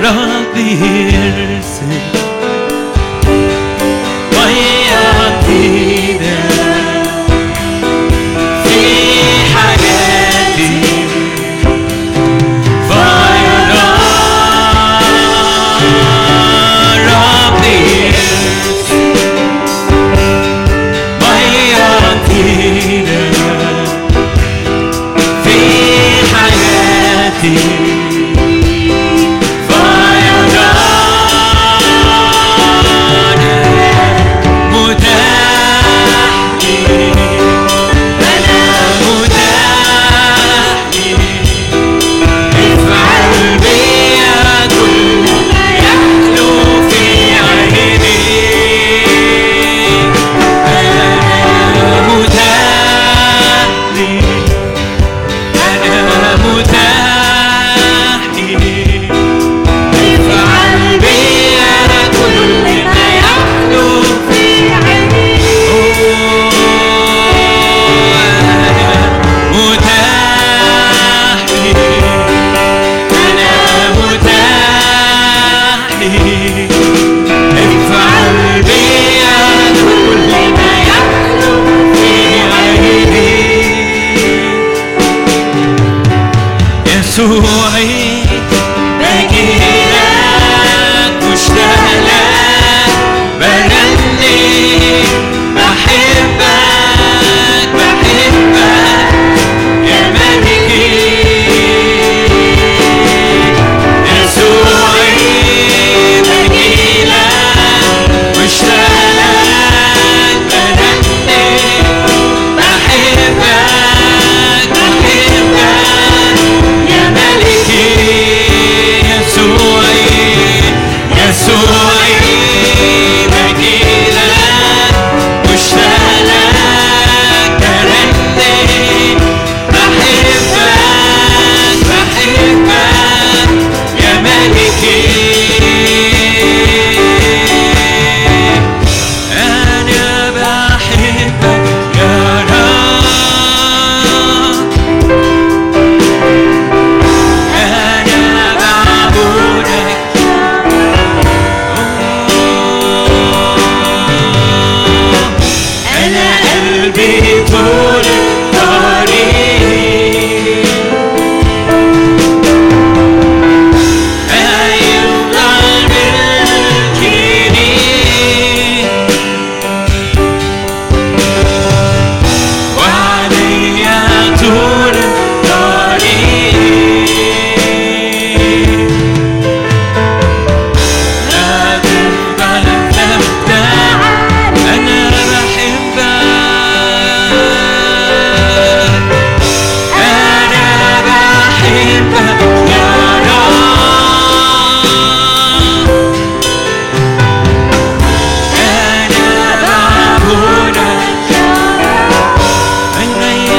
ربي يرسل ويعطينا